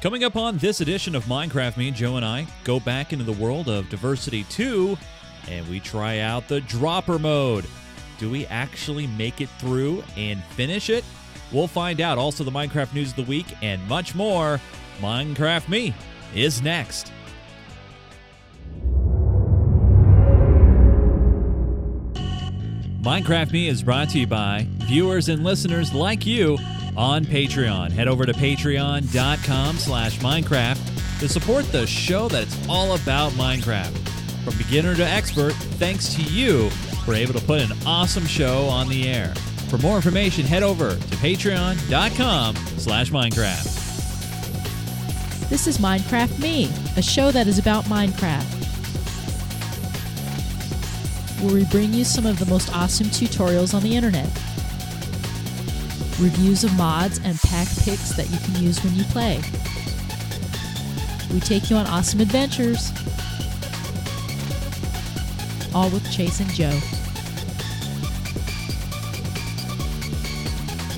Coming up on this edition of Minecraft, me, Joe, and I go back into the world of Diversity 2 and we try out the dropper mode. Do we actually make it through and finish it? We'll find out. Also, the Minecraft news of the week and much more. Minecraft Me is next. Minecraft Me is brought to you by viewers and listeners like you on Patreon. Head over to patreon.com slash Minecraft to support the show that's all about Minecraft. From beginner to expert, thanks to you, we're able to put an awesome show on the air. For more information, head over to patreon.com slash Minecraft. This is Minecraft Me, a show that is about Minecraft. Where we bring you some of the most awesome tutorials on the internet. Reviews of mods and pack picks that you can use when you play. We take you on awesome adventures. All with Chase and Joe.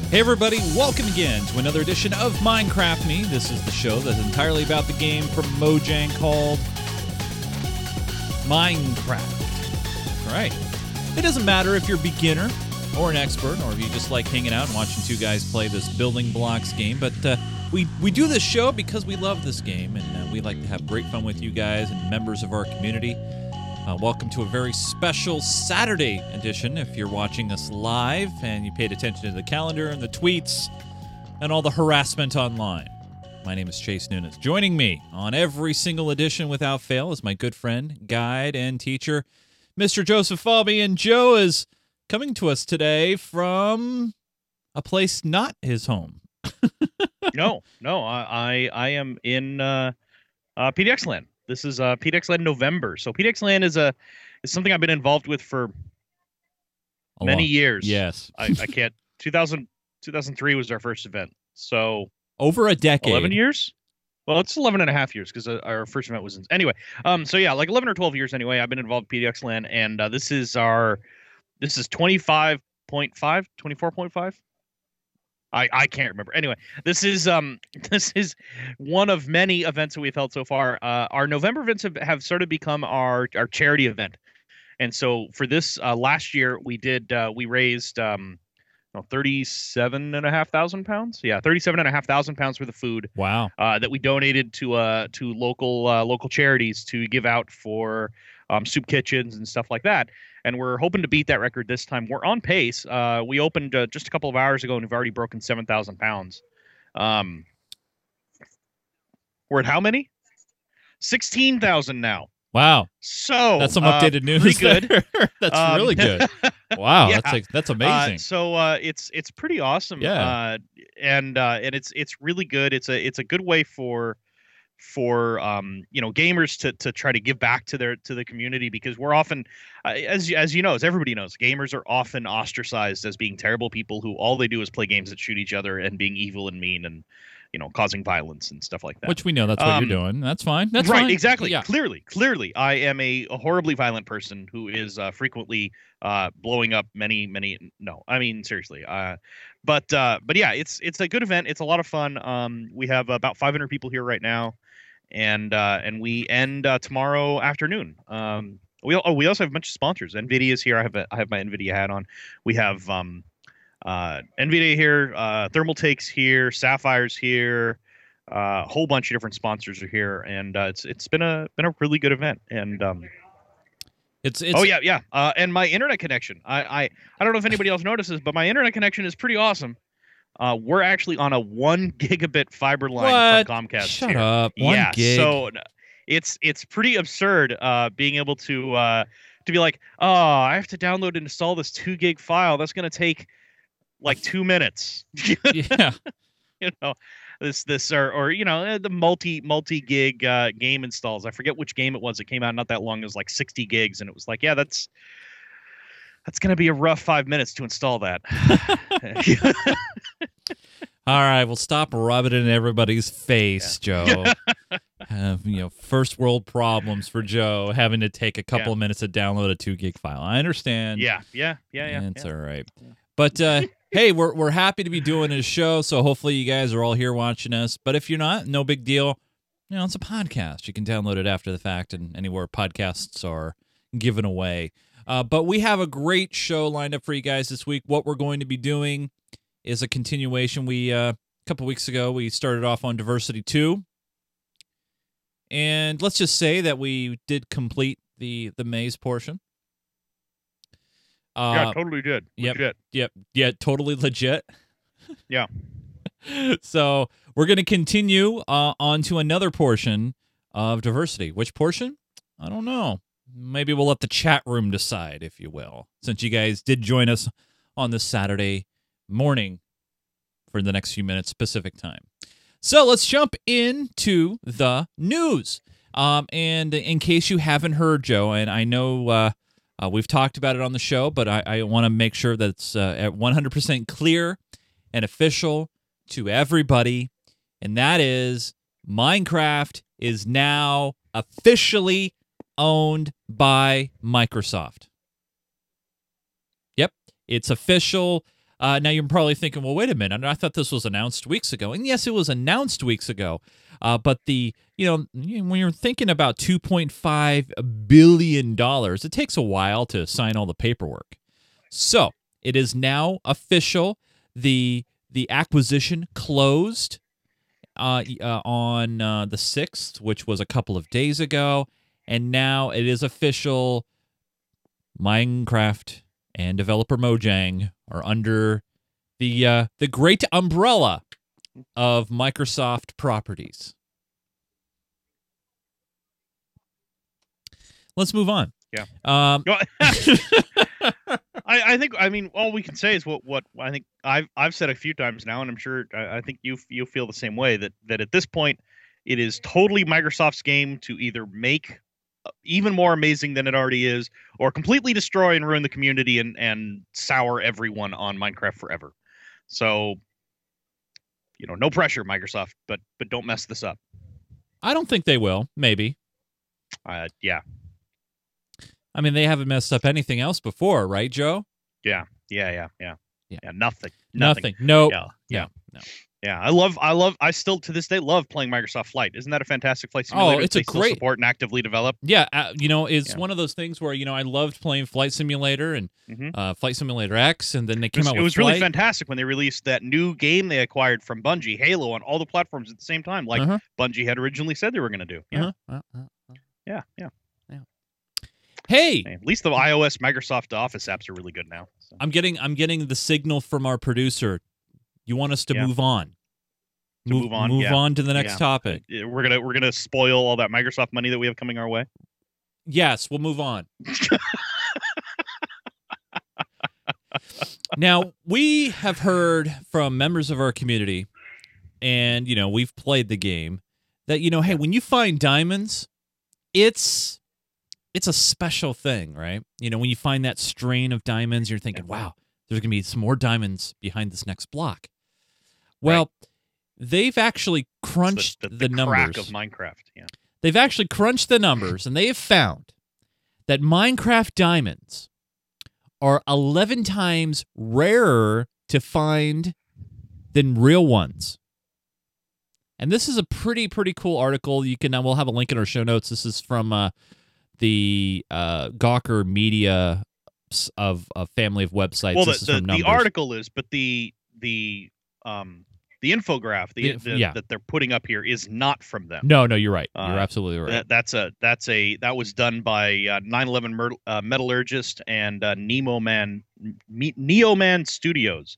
Hey, everybody, welcome again to another edition of Minecraft Me. This is the show that's entirely about the game from Mojang called Minecraft. All right. It doesn't matter if you're a beginner or an expert, or if you just like hanging out and watching two guys play this building blocks game, but uh, we, we do this show because we love this game and uh, we like to have great fun with you guys and members of our community. Uh, welcome to a very special Saturday edition. If you're watching us live and you paid attention to the calendar and the tweets and all the harassment online. My name is Chase Nunes. Joining me on every single edition without fail is my good friend, guide, and teacher, Mr. Joseph Falby. And Joe is coming to us today from a place not his home. no, no, I I, I am in uh, uh, PDX land. This is uh, PDX land November. So PDX land is a is something I've been involved with for A many long- years. Yes. I, I can't. 2000, 2003 was our first event. So Over a decade. 11 years well it's 11 and a half years because our first event was in anyway um so yeah like 11 or 12 years anyway i've been involved with pdx land and uh, this is our this is 25.5 24.5 I, I can't remember. Anyway, this is um this is one of many events that we've held so far. Uh, our November events have, have sort of become our our charity event, and so for this uh, last year we did uh, we raised um no, 37 and a half thousand pounds. Yeah, 37 and a half thousand pounds worth of food Wow. uh, that we donated to uh, to local uh, local charities to give out for um, soup kitchens and stuff like that. And we're hoping to beat that record this time. We're on pace. Uh, we opened uh, just a couple of hours ago and we've already broken 7,000 pounds. Um, we're at how many? 16,000 now. Wow. So That's some uh, updated news. Pretty good. that's Um, really good. Wow. yeah. That's that's Uh, amazing. so uh, it's it's pretty awesome. Yeah. Uh, and uh, and it's it's really good. It's a it's a good way for for um you know gamers to to try to give back to their to the community because we're often uh, as as you know as everybody knows gamers are often ostracized as being terrible people who all they do is play games that shoot each other and being evil and mean and you know causing violence and stuff like that. Which we know that's what Um, you're doing. That's fine. That's right, fine. exactly. Yeah. Clearly, clearly, I am a, a horribly violent person who is uh, frequently uh, blowing up many, many. No, I mean seriously. Uh, but uh, but yeah, it's it's a good event. It's a lot of fun. Um, we have about 500 people here right now, and uh, and we end uh, tomorrow afternoon. Um, we oh, we also have a bunch of sponsors. Nvidia is here. I have a, I have my Nvidia hat on. We have um, uh, Nvidia here. Uh, Thermaltake's here. Sapphire's here a whole bunch of different sponsors are here, and uh, it's it's been a been a really good event. And um, It's it's oh yeah, yeah, uh, and my internet connection. I, I I don't know if anybody else notices, but my internet connection is pretty awesome. Uh, we're actually on a one gigabit fiber line What? from Comcast. Shut here. up. One yeah, gig. so it's it's pretty absurd uh, being able to uh, to be like, oh, I have to download and install this two gig file. That's gonna take like two minutes. yeah. you know this this or or you know uh, the multi multi gig uh, game installs. I forget which game it was. It came out not that long. It was like 60 gigs, and it was like, yeah, that's that's gonna be a rough five minutes to install that. All right, well, stop rubbing it in everybody's face, Joe. Have you know first world problems for Joe having to take a couple Yeah. of minutes to download a two gig file. I understand. yeah, yeah, yeah, yeah. it's yeah. all right. But uh, hey, we're we're happy to be doing a show. So hopefully you guys are all here watching us. But if you're not, no big deal. You know, it's a podcast. You can download it after the fact and anywhere podcasts are given away. Uh, but we have a great show lined up for you guys this week. What we're going to be doing is a continuation. We uh, a couple weeks ago we started off on diversity two, and let's just say that we did complete the the maze portion. Uh, yeah, totally did. yep. Legit. Yep. Yeah, totally legit. Yeah. so we're going to continue uh, on to another portion of diversity. Which portion? I don't know. Maybe we'll let the chat room decide, if you will, since you guys did join us on this Saturday morning for the next few minutes Pacific time. So let's jump into the news. Um, and in case you haven't heard, Joe, and I know uh, uh, we've talked about it on the show, but I, I want to make sure that it's uh, at 100% clear and official to everybody, and that is Minecraft is now officially owned by Microsoft. Yep, it's official. Uh, now you're probably thinking, well, wait a minute. I thought this was announced weeks ago, and yes, it was announced weeks ago. Uh, but the you know when you're thinking about 2.5 billion dollars, it takes a while to sign all the paperwork. So it is now official. the The acquisition closed uh, uh, on uh, the sixth, which was a couple of days ago, and now it is official. Minecraft and developer Mojang are under the uh, the great umbrella of Microsoft properties. Let's move on. Yeah. Um, I, I think I mean all we can say is what what I think I've I've said a few times now, and I'm sure I, I think you you feel the same way that that at this point it is totally Microsoft's game to either make even more amazing than it already is, or completely destroy and ruin the community and and sour everyone on Minecraft forever. So, you know, no pressure, Microsoft, but but don't mess this up. I don't think they will. Maybe. Uh, yeah, I mean, they haven't messed up anything else before, right, Joe? yeah, yeah, yeah, yeah, Yeah. nothing, nothing. Nothing. Nope. Yeah, Yeah. Yeah, I love, I love, I still to this day love playing Microsoft Flight. Isn't that a fantastic flight simulator? Oh, it's a great- support and actively develop. Yeah, uh, you know, it's Yeah. one of those things where you know I loved playing Flight Simulator and Mhm. uh, Flight Simulator X, and then they It came was, out it was really fantastic when they released that new game they acquired from Bungie, Halo, on all the platforms at the same time, like Uh-huh. Bungie had originally said they were going to do. Yeah, Uh-huh. Uh, uh, uh. yeah, yeah. Hey, At least the iOS Microsoft Office apps are really good now. So. I'm getting I'm getting the signal from our producer. You want us to Yeah. move on? To move on, Move yeah. on to the next Yeah. topic. We're gonna we're gonna spoil all that Microsoft money that we have coming our way. Yes, we'll move on. now, we have heard from members of our community, and, you know, we've played the game, that, you know, hey, when you find diamonds, it's. It's a special thing, right? You know, when you find that strain of diamonds, you're thinking, wow, there's going to be some more diamonds behind this next block. Well, they've actually crunched the, the, the, the numbers crack of Minecraft. Yeah. they've actually crunched the numbers and they have found that Minecraft diamonds are 11 times rarer to find than real ones. And this is a pretty pretty cool article. You can uh, we'll have a link in our show notes. This is from uh, the uh, Gawker Media of a family of websites. well, the, this is the, the numbers. article is, but the the um the infograph the, The- the- yeah. that they're putting up here is not from them. No, no, you're right. You're Uh, absolutely right. That, that's a that's a that was done by uh, 911 Mer- uh, Metallurgist and uh, Nemo Man Me- Neo Man Studios,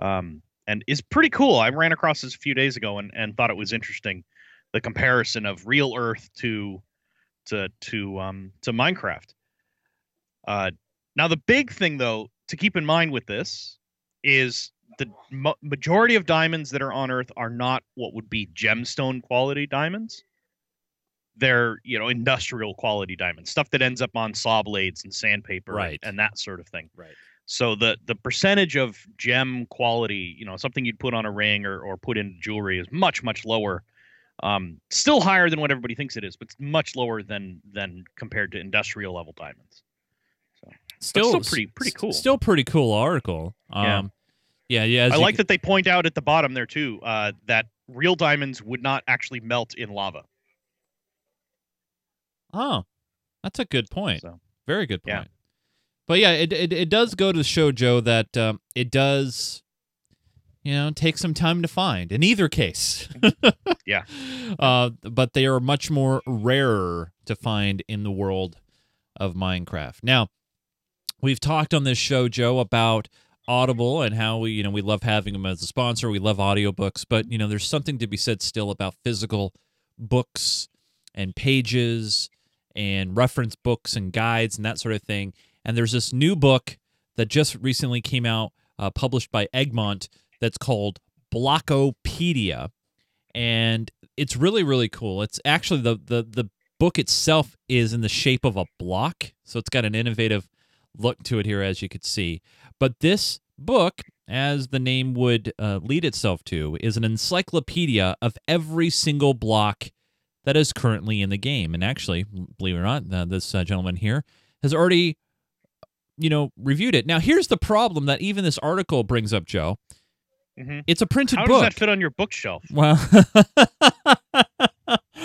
um, and is pretty cool. I ran across this a few days ago and, and thought it was interesting, the comparison of real Earth to to to um to Minecraft. Uh, now the big thing though to keep in mind with this is the ma- majority of diamonds that are on Earth are not what would be gemstone quality diamonds they're you know industrial quality diamonds stuff that ends up on saw blades and sandpaper and- Right. and, that sort of thing right. so the the percentage of gem quality you know something you'd put on a ring or, or put in jewelry is much much lower um still higher than what everybody thinks it is but it's much lower than than compared to industrial level diamonds Still, still pretty- pretty cool. Still pretty cool article. Um, Yeah. Yeah, yeah. I like c- that they point out at the bottom there too uh, that real diamonds would not actually melt in lava. Oh, that's a good point. So Very good point. Yeah. But yeah, it, it it does go to show Joe that um, it does, you know, take some time to find. In either case, Yeah. Uh, but they are much more rarer to find in the world of Minecraft. Now, we've talked on this show, Joe, about Audible and how we, you know, we love having them as a sponsor. We love audiobooks, but you know, there's something to be said still about physical books and pages and reference books and guides and that sort of thing. And there's this new book that just recently came out, uh, published by Egmont, that's called Blockopedia, and it's really really cool. It's actually the the the book itself is in the shape of a block, so it's got an innovative look to it here, as you could see. But this book, as the name would uh, lead itself to, is an encyclopedia of every single block that is currently in the game. And actually, believe it or not, uh, this uh, gentleman here has already, you know, reviewed it. Now, here's the problem that even this article brings up, Joe. Mhm. It's a printed how book. How does that fit on your bookshelf? Well,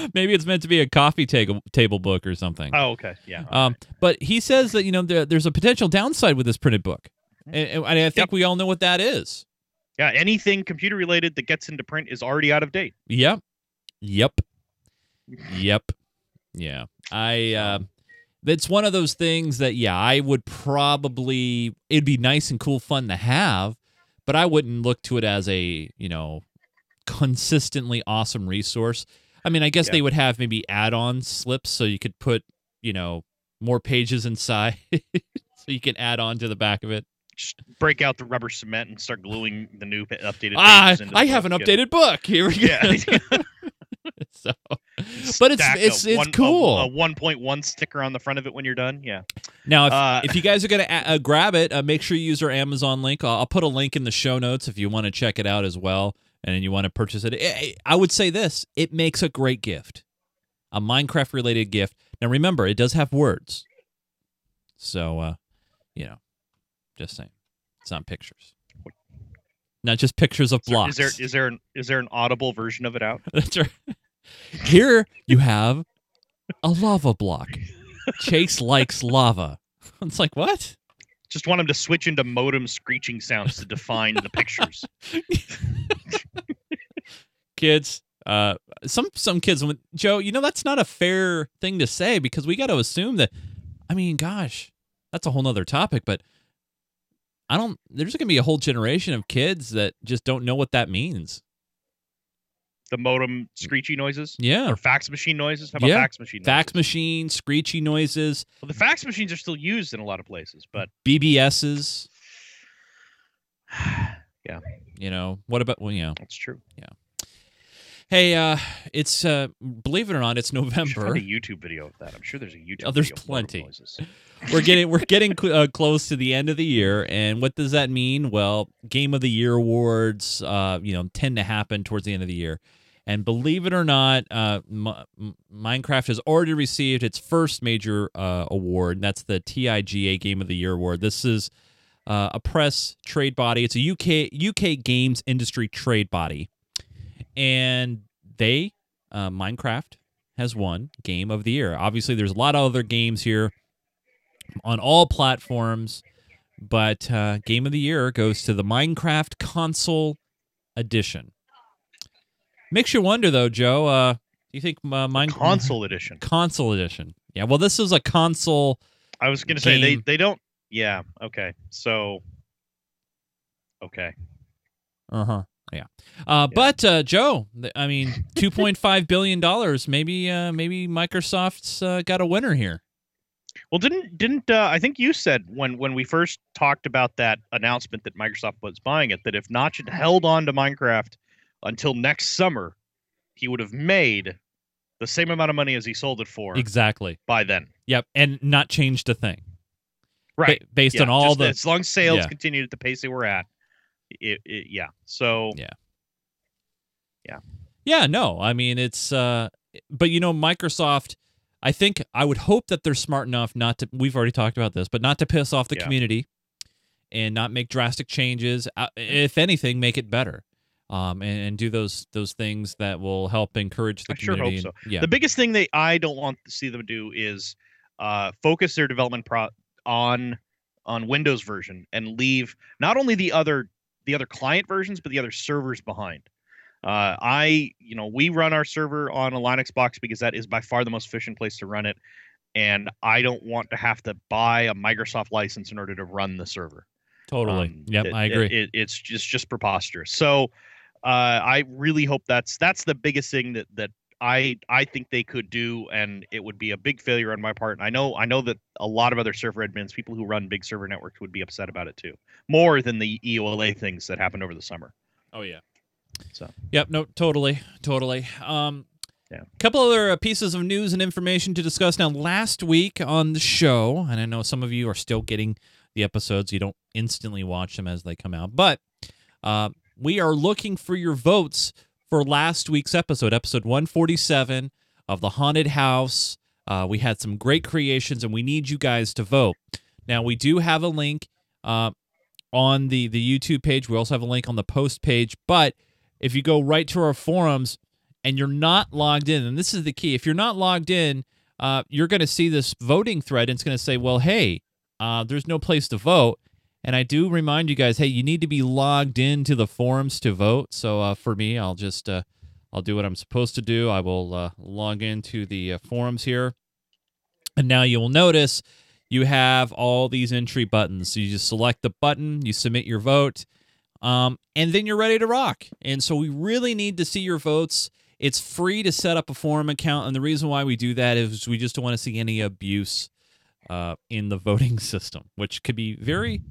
maybe it's meant to be a coffee table table book or something. Oh, okay, yeah. Um, but he says that you know there, there's a potential downside with this printed book, and, and I think Yep. we all know what that is. yeah, anything computer related that gets into print is already out of date. Yep, yep, yep, yeah. I uh, it's one of those things that yeah, I would probably it'd be nice and cool fun to have, but I wouldn't look to it as a you know consistently awesome resource. I mean, I guess Yeah. they would have maybe add-on slips so you could put you know more pages inside, so you can add on to the back of it. Just break out the rubber cement and start gluing the new updated. Ah, I have an book. Updated book. Here we go. Yeah. so, but it's it's a it's one- cool. A, 1.1 sticker on the front of it when you're done. Yeah. Now, if, Uh, if you guys are going to uh, grab it, uh, make sure you use our Amazon link. I'll, I'll put a link in the show notes if you want to check it out as well and then you want to purchase it. I- I would say this it makes a great gift, a Minecraft related gift. Now, remember, it does have words. So, uh, you know, just saying. It's not pictures. Not just pictures of blocks. Is there is there an, is there an audible version of it out? That's right. Here you have a lava block. Chase likes lava. It's like, what? Just want him to switch into modem screeching sounds to define the pictures. kids uh some some kids when joe you know that's not a fair thing to say because we got to assume that i mean gosh that's a whole nother topic but i don't there's gonna be a whole generation of kids that just don't know what that means The modem screechy noises yeah or fax machine noises. How about Yeah. fax machine? fax noises? machine screechy noises Well, the fax machines are still used in a lot of places, but bbs's Yeah. you know what about well you know that's true. Hey uh it's uh believe it or not it's November. I should november find a YouTube video of that. I'm sure there's a YouTube. Oh, there's plenty. we're getting we're getting cl- uh, close to the end of the year and what does that mean well game of the year awards uh you know tend to happen towards the end of the year and believe it or not uh M- minecraft has already received its first major uh award and that's the tiga game of the year award this is uh, a press trade body it's a uk uk games industry trade body and they uh, minecraft has won game of the year obviously there's a lot of other games here on all platforms. But uh, game of the year goes to the Minecraft Console Edition. Makes you wonder, though, Joe. Uh, do you think uh, Minecraft Console edition. Console Edition? Yeah. Well, this is a console. I was gonna say they they don't. Yeah. Okay. So. Okay. Uh huh. Yeah. Uh, But uh, Joe, I mean, two point five billion dollars. Maybe, uh, maybe Microsoft's uh, got a winner here. Well, didn't didn't uh, I think you said when when we first talked about that announcement that Microsoft was buying it that if Notch had held on to Minecraft until next summer, he would have made the same amount of money as he sold it for Exactly. by then. Yep. And not changed a thing. Ba- Right. based Yeah, on all the as long as sales yeah. continued at the pace they were at, it, it yeah. So Yeah. Yeah, yeah. no. I mean, it's uh but you know Microsoft I think I would hope that they're smart enough not to we've already talked about this, but not to piss off the Yeah. community and not make drastic changes. Uh, if anything, make it better. Um, and, and do those those things that will help encourage the I sure community. hope and- Yeah, The biggest thing that I don't want to see them do is uh, focus their development pro on on Windows version and leave not only the other the other client versions but the other servers behind. Uh, I you know we run our server on a Linux box because that is by far the most efficient place to run it, and I don't want to have to buy a Microsoft license in order to run the server. totally. Um, yep, it- I it- agree. It, it's just just preposterous. So uh, I really hope that's that's the biggest thing that that I I think they could do, and it would be a big failure on my part. And I know I know that a lot of other server admins, people who run big server networks, would be upset about it too, more than the EULA things that happened over the summer. oh yeah. So Yep. No. Totally. Totally. Um, Yeah. A couple other uh, pieces of news and information to discuss now. Last week on the show, and I know some of you are still getting the episodes. You don't instantly watch them as they come out, but uh, we are looking for your votes for last week's episode, episode 147 of the haunted house. Uh, we had some great creations, and we need you guys to vote. Now we do have a link uh, on the the YouTube page. We also have a link on the post page, but if you go right to our forums and you're not logged in, and this is the key, if you're not logged in, uh, you're going to see this voting thread, and it's going to say, well, hey, uh, there's no place to vote. And I do remind you guys, hey, you need to be logged into the forums to vote. So uh, for me, I'll just uh, I'll do what I'm supposed to do. I will uh, log into the uh, forums here, and now you will notice you have all these entry buttons. So you just select the button, you submit your vote, um, and then you're ready to rock. And so we really need to see your votes. It's free to set up a forum account, and the reason why we do that is we just don't want to see any abuse uh, in the voting system, which could be very,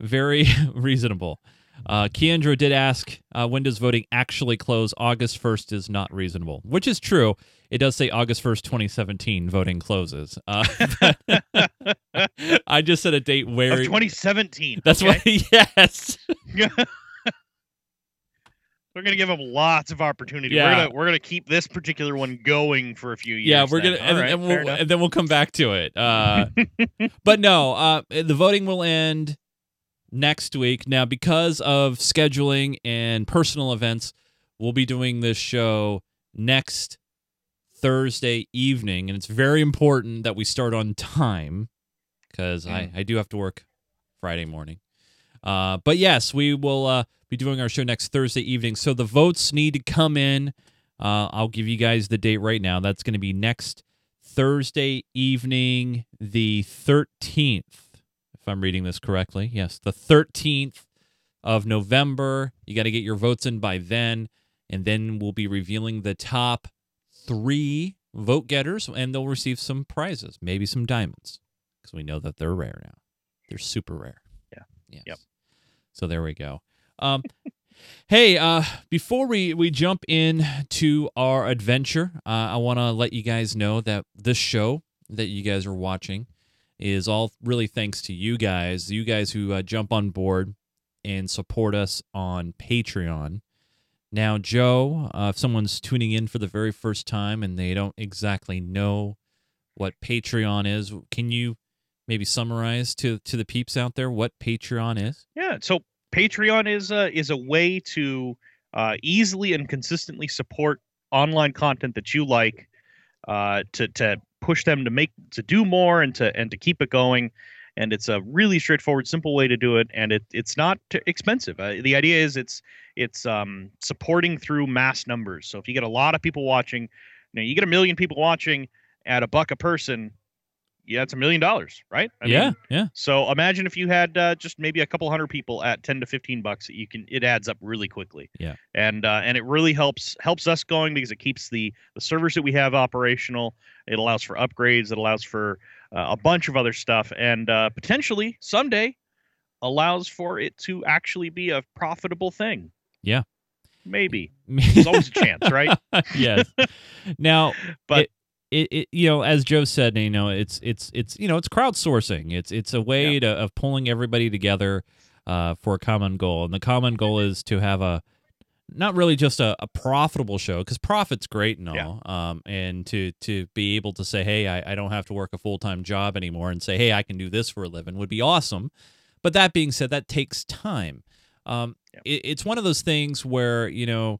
very reasonable. Uh, Keandro did ask, uh, when does voting actually close? August 1st is not reasonable, which is true. It does say August 1st, 2017, voting closes. Uh, I just said a date where. of 2017. That's okay? why, yes. We're gonna give them lots of opportunity. Yeah. We're gonna we're gonna keep this particular one going for a few years. Yeah, we're gonna, and, right, and we'll, and then we'll come back to it. Uh, but no, uh, the voting will end next week. Now, because of scheduling and personal events, we'll be doing this show next Thursday evening, and it's very important that we start on time because I, I do have to work Friday morning. Uh, but yes, we will uh, be doing our show next Thursday evening. So the votes need to come in. Uh, I'll give you guys the date right now. That's going to be next Thursday evening, the 13th, if I'm reading this correctly. Yes, the 13th of November. You got to get your votes in by then. And then we'll be revealing the top three vote getters, and they'll receive some prizes, maybe some diamonds, because we know that they're rare now. They're super rare. Yeah. Yes. Yep. So there we go. Um, hey, uh, before we, we jump in to our adventure, uh, I want to let you guys know that this show that you guys are watching is all really thanks to you guys, you guys who uh, jump on board and support us on Patreon. Now, Joe, uh, if someone's tuning in for the very first time and they don't exactly know what Patreon is, can you maybe summarize to to the peeps out there what Patreon is? Yeah. So Patreon is a is a way to uh, easily and consistently support online content that you like, uh, to to push them to make to do more and to and to keep it going. And it's a really straightforward, simple way to do it, and it it's not t- expensive. Uh, the idea is it's it's um, supporting through mass numbers. So if you get a lot of people watching, you know, you get a million people watching at a buck a person, yeah, it's a million dollars, right? I yeah, mean, yeah. so imagine if you had uh, just maybe a couple hundred people at ten to fifteen bucks. You can it adds up really quickly. Yeah. and uh, and it really helps helps us going because it keeps the the servers that we have operational. It allows for upgrades. It allows for uh, a bunch of other stuff, and uh, potentially someday allows for it to actually be a profitable thing. Yeah. maybe there's always a chance, right? yes. Now, But- it, it, it, you know, as Joe said, you know, it's it's it's you know, it's crowdsourcing. It's it's a way to of pulling everybody together uh, for a common goal, and the common goal is to have a not really just a, a profitable show because profit's great and all, um, and to to be able to say, hey, I, I don't have to work a full time job anymore, and say, hey, I can do this for a living would be awesome. But that being said, that takes time. Um, Yeah. it, it's one of those things where you know,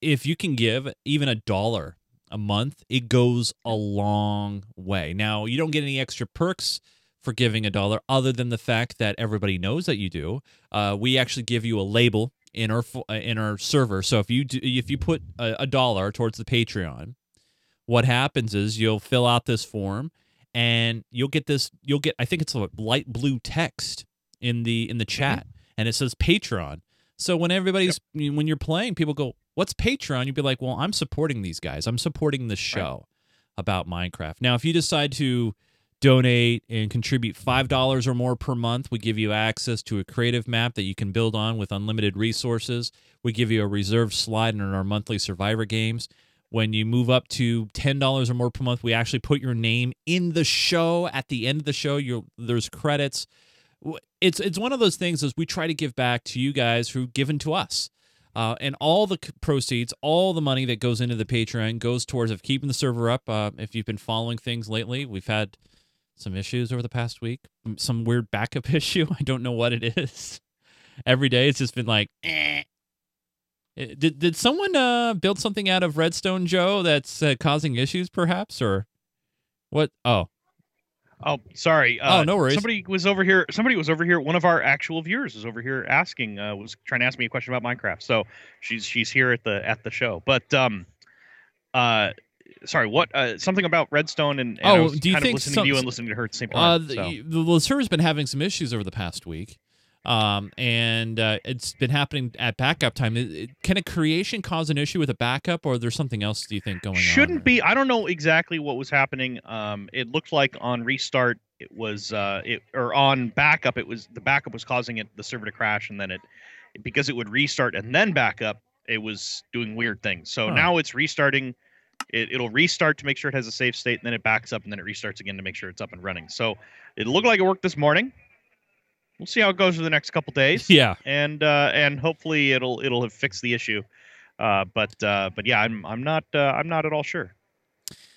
if you can give even a dollar a month, it goes a long way. Now you don't get any extra perks for giving a dollar, other than the fact that everybody knows that you do. Uh, we actually give you a label in our uh, in our server. So if you do, if you put a, a dollar towards the Patreon, what happens is you'll fill out this form and you'll get this you'll get I think it's a light blue text in the in the chat and it says Patreon. So when everybody's when you're playing, people go, "What's Patreon?" You'd be like, "Well, I'm supporting these guys. I'm supporting the show about Minecraft." Now, if you decide to donate and contribute $5 or more per month, we give you access to a creative map that you can build on with unlimited resources. We give you a reserved slide in our monthly survivor games. When you move up to $10 or more per month, we actually put your name in the show. At the end of the show, you there's credits. It's it's one of those things as we try to give back to you guys who've given to us. Uh, and all the proceeds, all the money that goes into the Patreon goes towards of keeping the server up. Uh, if you've been following things lately, we've had some issues over the past week. Some weird backup issue. I don't know what it is. Every day it's just been like, eh. Eh, Did did someone uh, build something out of Redstone Joe that's uh, causing issues, perhaps, or what? Oh, Oh, sorry. Uh, Oh, no worries. Somebody was over here. Somebody was over here. One of our actual viewers was over here asking. Uh, was trying to ask me a question about Minecraft. So she's she's here at the at the show. But um, uh, sorry. What? Uh, something about Redstone and, and I Oh, was do you kind think of listening some- to you and listening to her at the same uh, time. the, so. the, the server's been having some issues over the past week, um, and uh, it's been happening at backup time. It- it- can a creation cause an issue with a backup, or there's something else? Do you think going on? Shouldn't there? be. I don't know exactly what was happening. Um, it looked like on restart, it was uh, it or on backup, it was the backup was causing it the server to crash, and then it because it would restart and then back up, it was doing weird things. So Huh. now it's restarting. It, it'll restart to make sure it has a safe state, and then it backs up, and then it restarts again to make sure it's up and running. So it looked like it worked this morning. We'll see how it goes for the next couple days Yeah. and uh, and hopefully it'll it'll have fixed the issue. Uh, but uh, but yeah, I'm I'm not uh, I'm not at all sure.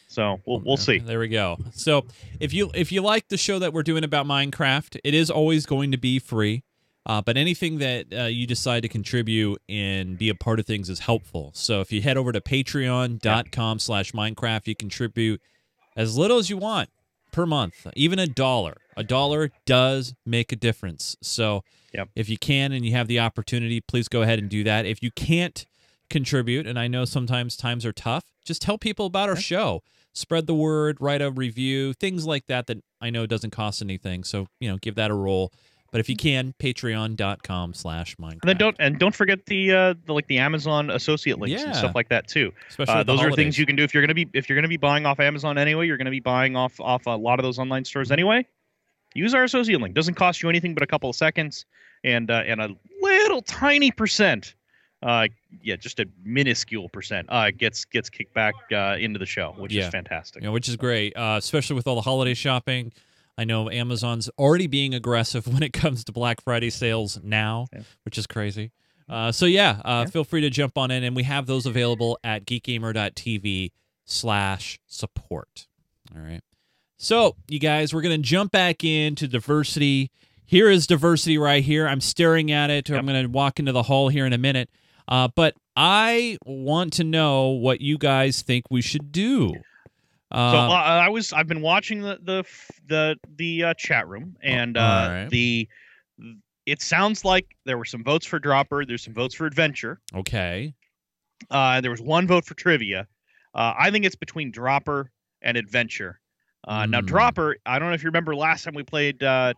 So we'll we'll see. There we go. So if you if you like the show that we're doing about Minecraft, it is always going to be free. Uh, but anything that uh, you decide to contribute and be a part of things is helpful. So if you head over to patreon.com slash Minecraft, you contribute as little as you want per month, even a dollar. A dollar does make a difference. So Yep. if you can and you have the opportunity, please go ahead and do that. If you can't contribute, and I know sometimes times are tough, just tell people about our Okay. show. Spread the word, write a review, things like that that I know doesn't cost anything. So, you know, give that a roll. But if you can, patreon.com slash Minecraft. And then don't and don't forget the uh the like the Amazon associate links and Yeah. stuff like that too. Especially Uh, the those are holidays. things you can do if you're gonna be if you're gonna be buying off Amazon anyway. You're gonna be buying off off a lot of those online stores anyway. Use our associate link. Doesn't cost you anything but a couple of seconds, and uh, and a little tiny percent. Uh, yeah, just a minuscule percent. Uh, gets gets kicked back uh, into the show, which Yeah. is fantastic. you know, which is great, uh, especially with all the holiday shopping. I know Amazon's already being aggressive when it comes to Black Friday sales now, Yeah. which is crazy. Uh, so yeah, uh, Yeah. feel free to jump on in, and we have those available at geekgamer.tv slash support. All right. So you guys, we're gonna jump back into diversity. Here is diversity right here. I'm staring at it. I'm gonna walk into the hall here in a minute. Uh, but I want to know what you guys think we should do. So Uh, uh, I was I've been watching the the the the uh, chat room and uh, alright. the it sounds like there were some votes for Dropper. There's some votes for Adventure. okay. Uh, there was one vote for Trivia. Uh, I think it's between Dropper and Adventure. Uh, Now Hmm. Dropper, I don't know if you remember last time we played uh,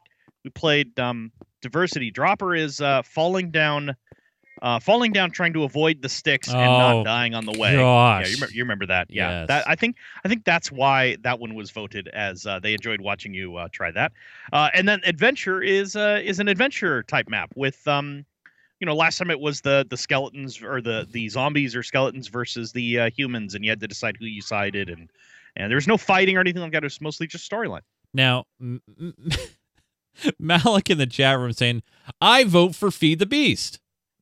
we played um, Diversity. Dropper is uh, falling down. Uh, falling down, trying to avoid the sticks and Oh, not dying on the way. gosh. Yeah, you, remember, you remember that? Yeah, Yes. that I think I think that's why that one was voted as uh, they enjoyed watching you uh, try that. Uh, and then adventure is uh, is an adventure type map with um, you know, last time it was the the skeletons or the the zombies or skeletons versus the uh, humans, and you had to decide who you sided, and and there was no fighting or anything like that. It was mostly just storyline. Now, M- M- Malik in the chat room saying, "I vote for Feed the Beast,"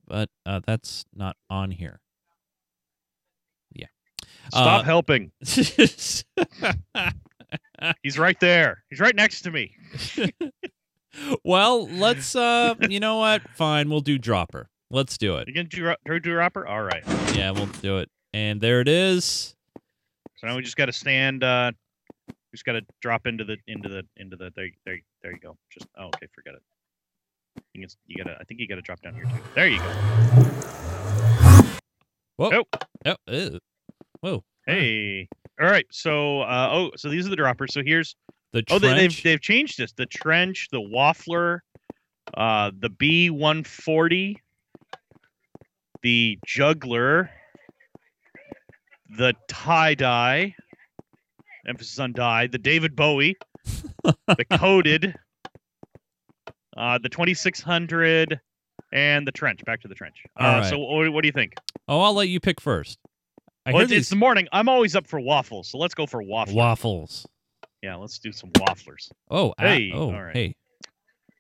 but uh, that's not on here. Yeah. Stop Uh, helping. He's right there. He's right next to me. well, let's. uh You know what? Fine, we'll do dropper. Let's do it. You gonna do, do do dropper? All right. Yeah, we'll do it. And there it is. So now we just got to stand. uh We just got to drop into the into the into the there there there you go. Just oh okay, forget it. You, can, you gotta. I think you gotta drop down here too. There you go. Whoa. Nope. Oh, ew. Whoa. Hey. All right. So uh oh, so these are the droppers. So here's The oh trench. they, they've they've changed this. The trench, the waffler, uh the B one forty, the juggler, the tie dye. Emphasis on dye. The David Bowie, the coated, uh, the twenty six hundred, and the trench. Back to the trench. Uh, right. So what, what do you think? oh, I'll let you pick first. I Well, it's, it's the morning. I'm always up for waffles, so let's go for waffles. waffles. Yeah, let's do some wafflers. Oh, ah, Hey, oh, all right. hey.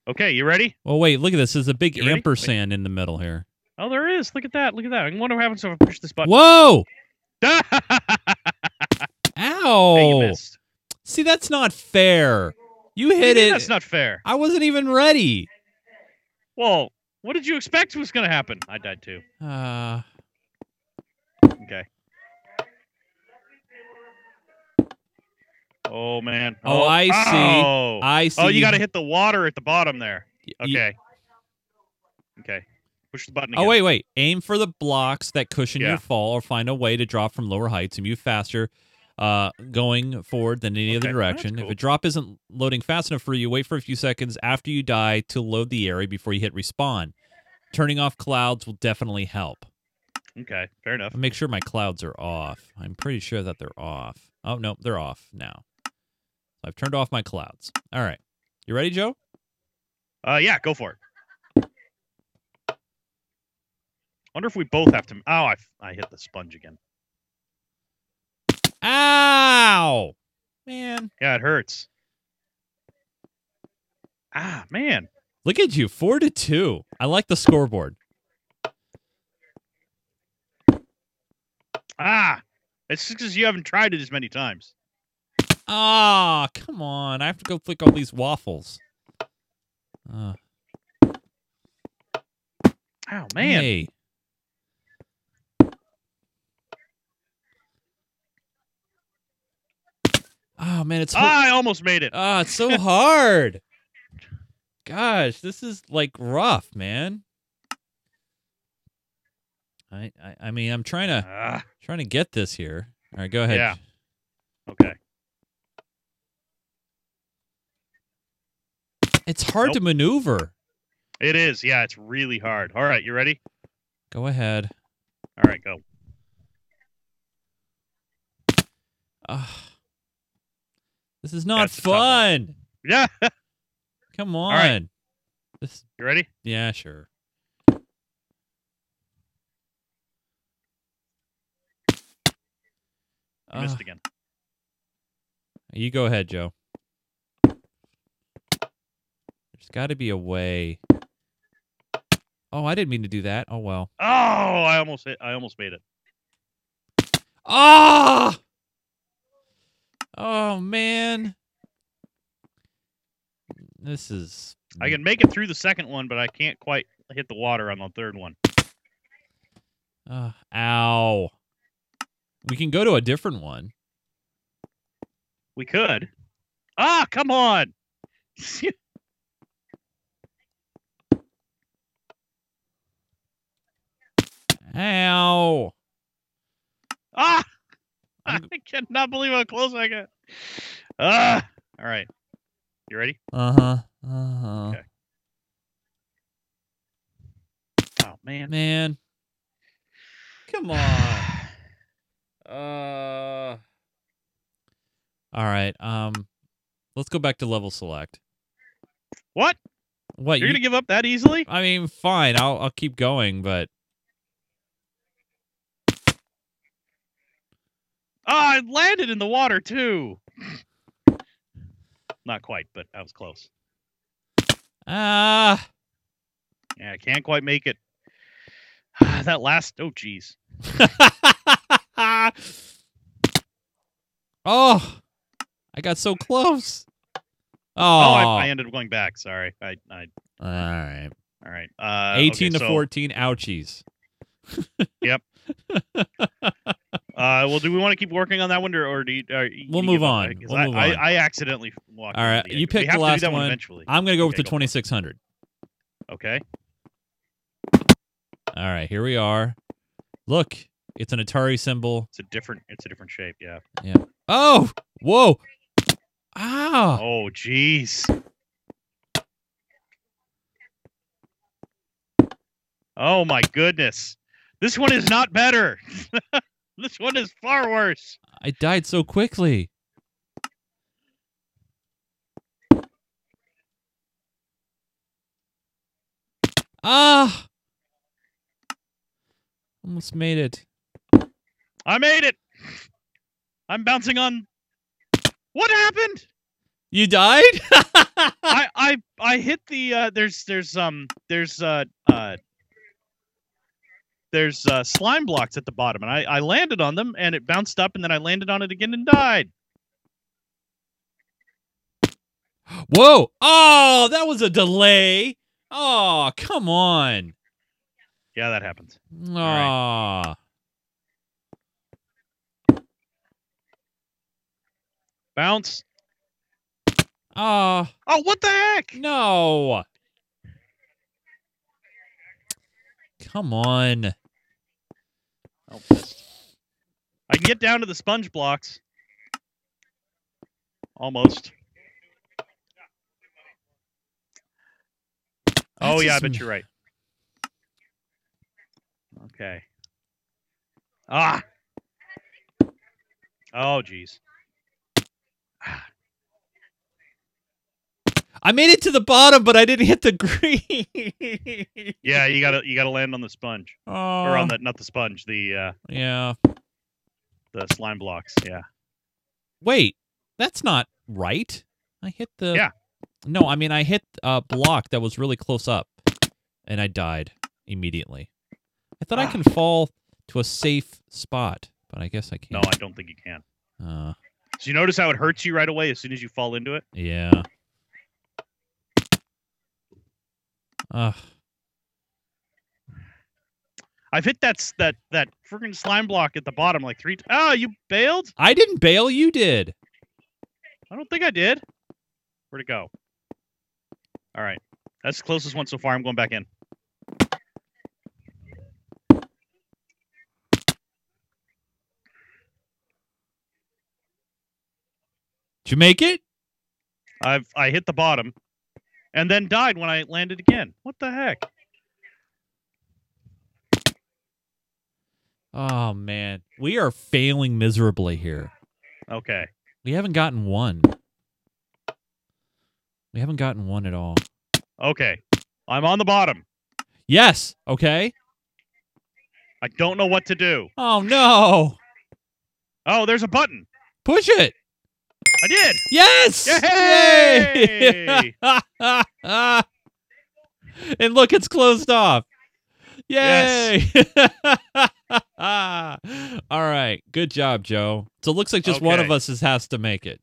Okay, you ready? Oh, wait, look at this. There's a big ampersand in the middle here. Oh, there is. Look at that. Look at that. I wonder what happens if I push this button. Whoa! hey, Ow! you missed. See, that's not fair. You you hit it. That's not fair. I wasn't even ready. Well, what did you expect was going to happen? I died too. Uh, Okay. Oh man. Oh, I see. Oh, I see. oh you got to hit the water at the bottom there. y- y- Okay. Okay. Push the button again. Oh wait, wait. Aim for the blocks that cushion Yeah. your fall, or find a way to drop from lower heights and move faster, uh, going forward than any other Okay, that's direction. If a drop isn't loading fast enough for you, wait for a few seconds after you die to load the area before you hit respawn. Turning off clouds will definitely help. Okay. Fair enough. I'll make sure my clouds are off. I'm pretty sure that they're off. Oh no, they're off now. I've turned off my clouds. All right, you ready, Joe? Uh, yeah, go for it. Wonder if we both have to. Oh, I, I hit the sponge again. Ow, man! Yeah, it hurts. Ah, man. Look at you, four to two. I like the scoreboard. Ah, it's just because you haven't tried it as many times. Ah, come on! I have to go flick all these waffles. Uh, Oh man. Hey. Oh man, it's Ah, I almost made it. ah, it's so hard. Gosh, this is like rough, man. I, I I mean, I'm trying to Ah, trying to get this here. All right, go ahead. Yeah. okay. It's hard to maneuver. It is. Yeah, it's really hard. All right, you ready? Go ahead. All right, go. Ah. This is not That's a tough one. fun. Yeah. Come on. right. This You ready? yeah, sure. You missed Ah, again. you go ahead, Joe. There's got to be a way. Oh, I didn't mean to do that. Oh well. Oh, I almost hit. I almost made it. Ah! Oh man. This is I can make it through the second one, but I can't quite hit the water on the third one. uh, ow. We can go to a different one. We could. Ah, come on. Ow. ah, I cannot believe how close I got. Ah, all right. You ready? Uh-huh. Uh-huh. Okay. Oh man. Man. Come on. Uh All right. Um let's go back to level select. What? What You're you gonna give up that easily? I mean, fine. I'll I'll keep going, but Ah, I landed in the water too. Not quite, but I was close. ah Yeah, I can't quite make it. that last. Oh, jeez. Oh. I got so close. Oh, Oh, I, I ended up going back. Sorry. I. I all right. all right. Uh, 18 okay, to so, 14. Ouchies. Uh, well, do we want to keep working on that one, or, or do you? Or you We'll move up? We'll I, move on. I accidentally walked. All right, you. Picked the last that one. eventually. I'm going to go with the go for it. 2600. Okay. All right, here we are. Look, it's an Atari symbol. It's a different. It's a different shape. Yeah. Yeah. Oh, whoa. Ah. Oh, jeez. Oh my goodness. This one is not better. this one is far worse. I died so quickly. Ah! Almost made it. I made it. I'm bouncing on. What happened? You died? I I I hit the uh there's there's um there's uh uh there's uh slime blocks at the bottom and I I landed on them and it bounced up and then I landed on it again and died. Whoa! Oh, that was a delay. Oh, come on. Yeah, that happens. Ah. Bounce. Ah. Oh, what the heck? No. Come on. Oh. I can get down to the sponge blocks. Almost. Oh yeah, I bet m- you're right. Okay. Ah. Oh jeez. I made it to the bottom, but I didn't hit the green. Yeah, you gotta you gotta land on the sponge Oh. or on the not the sponge the uh Yeah. the slime blocks. Yeah. Wait, that's not right. I hit the. Yeah. No, I mean I hit a block that was really close up, and I died immediately. I thought I Ah. can fall to a safe spot, but I guess I can't. No, I don't think you can. Uh, So you notice how it hurts you right away as soon as you fall into it? yeah. Ugh. I've hit that that that freaking slime block at the bottom like three. T- oh, you bailed? I didn't bail. You did. I don't think I did. Where'd it go? All right, that's the closest one so far. I'm going back in. Did you make it? I've I hit the bottom, and then died when I landed again. What the heck? Oh man, we are failing miserably here. Okay. We haven't gotten one. We haven't gotten one at all. Okay. I'm on the bottom. Yes. Okay. I don't know what to do. Oh no. Oh, there's a button. Push it. I did. Yes. Yay! Yay! and look, it's closed off. Yay! All right. Good job, Joe. So it looks like just one of us is, has to make it.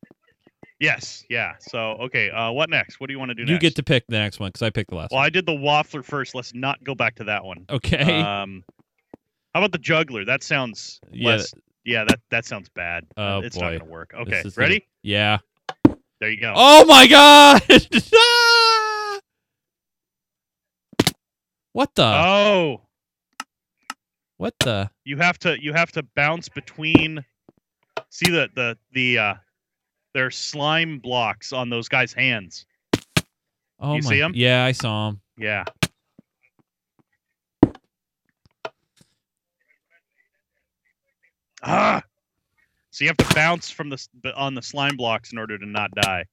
Yes. Yeah. So okay. Uh, what next? What do you want to do next? You next? get to pick the next one because I picked the last Well, one. I did the waffler first. Let's not go back to that one. Okay. Um, how about the juggler? That sounds Yeah. less. Yeah, that that sounds bad. Oh, it's boy. not gonna work. Okay, is gonna- ready? Yeah. There you go. Oh my god! What the? Oh, what the? you have to you have to bounce between. See the the the uh, there's slime blocks on those guys' hands. Oh You my. see 'em? Yeah, I saw him. Yeah. Ah. So you have to bounce from the on the slime blocks in order to not die.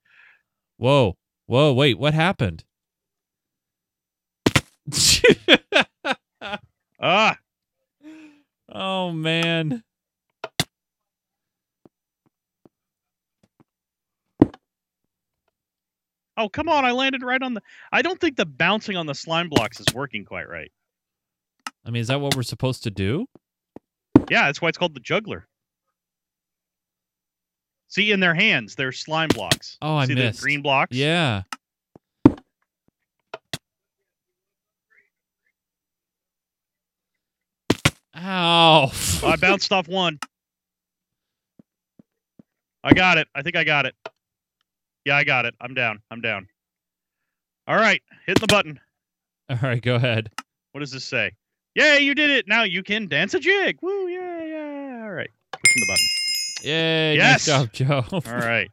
Whoa. Whoa, wait, what happened? Ah. oh man. Oh, come on. I landed right on the. I don't think the bouncing on the slime blocks is working quite right. I mean, is that what we're supposed to do? Yeah, that's why it's called the juggler. See, in their hands, they're slime blocks. Oh, I See missed. the green blocks? Yeah. Ow. I bounced off one. I got it. I think I got it. Yeah, I got it. I'm down. I'm down. All right, hitting the button. All right, go ahead. What does this say? Yay, you did it. Now you can dance a jig. Woo, yeah, yeah. All right. Pushing the button. Yay. Yes! Nice job, Joe. All right.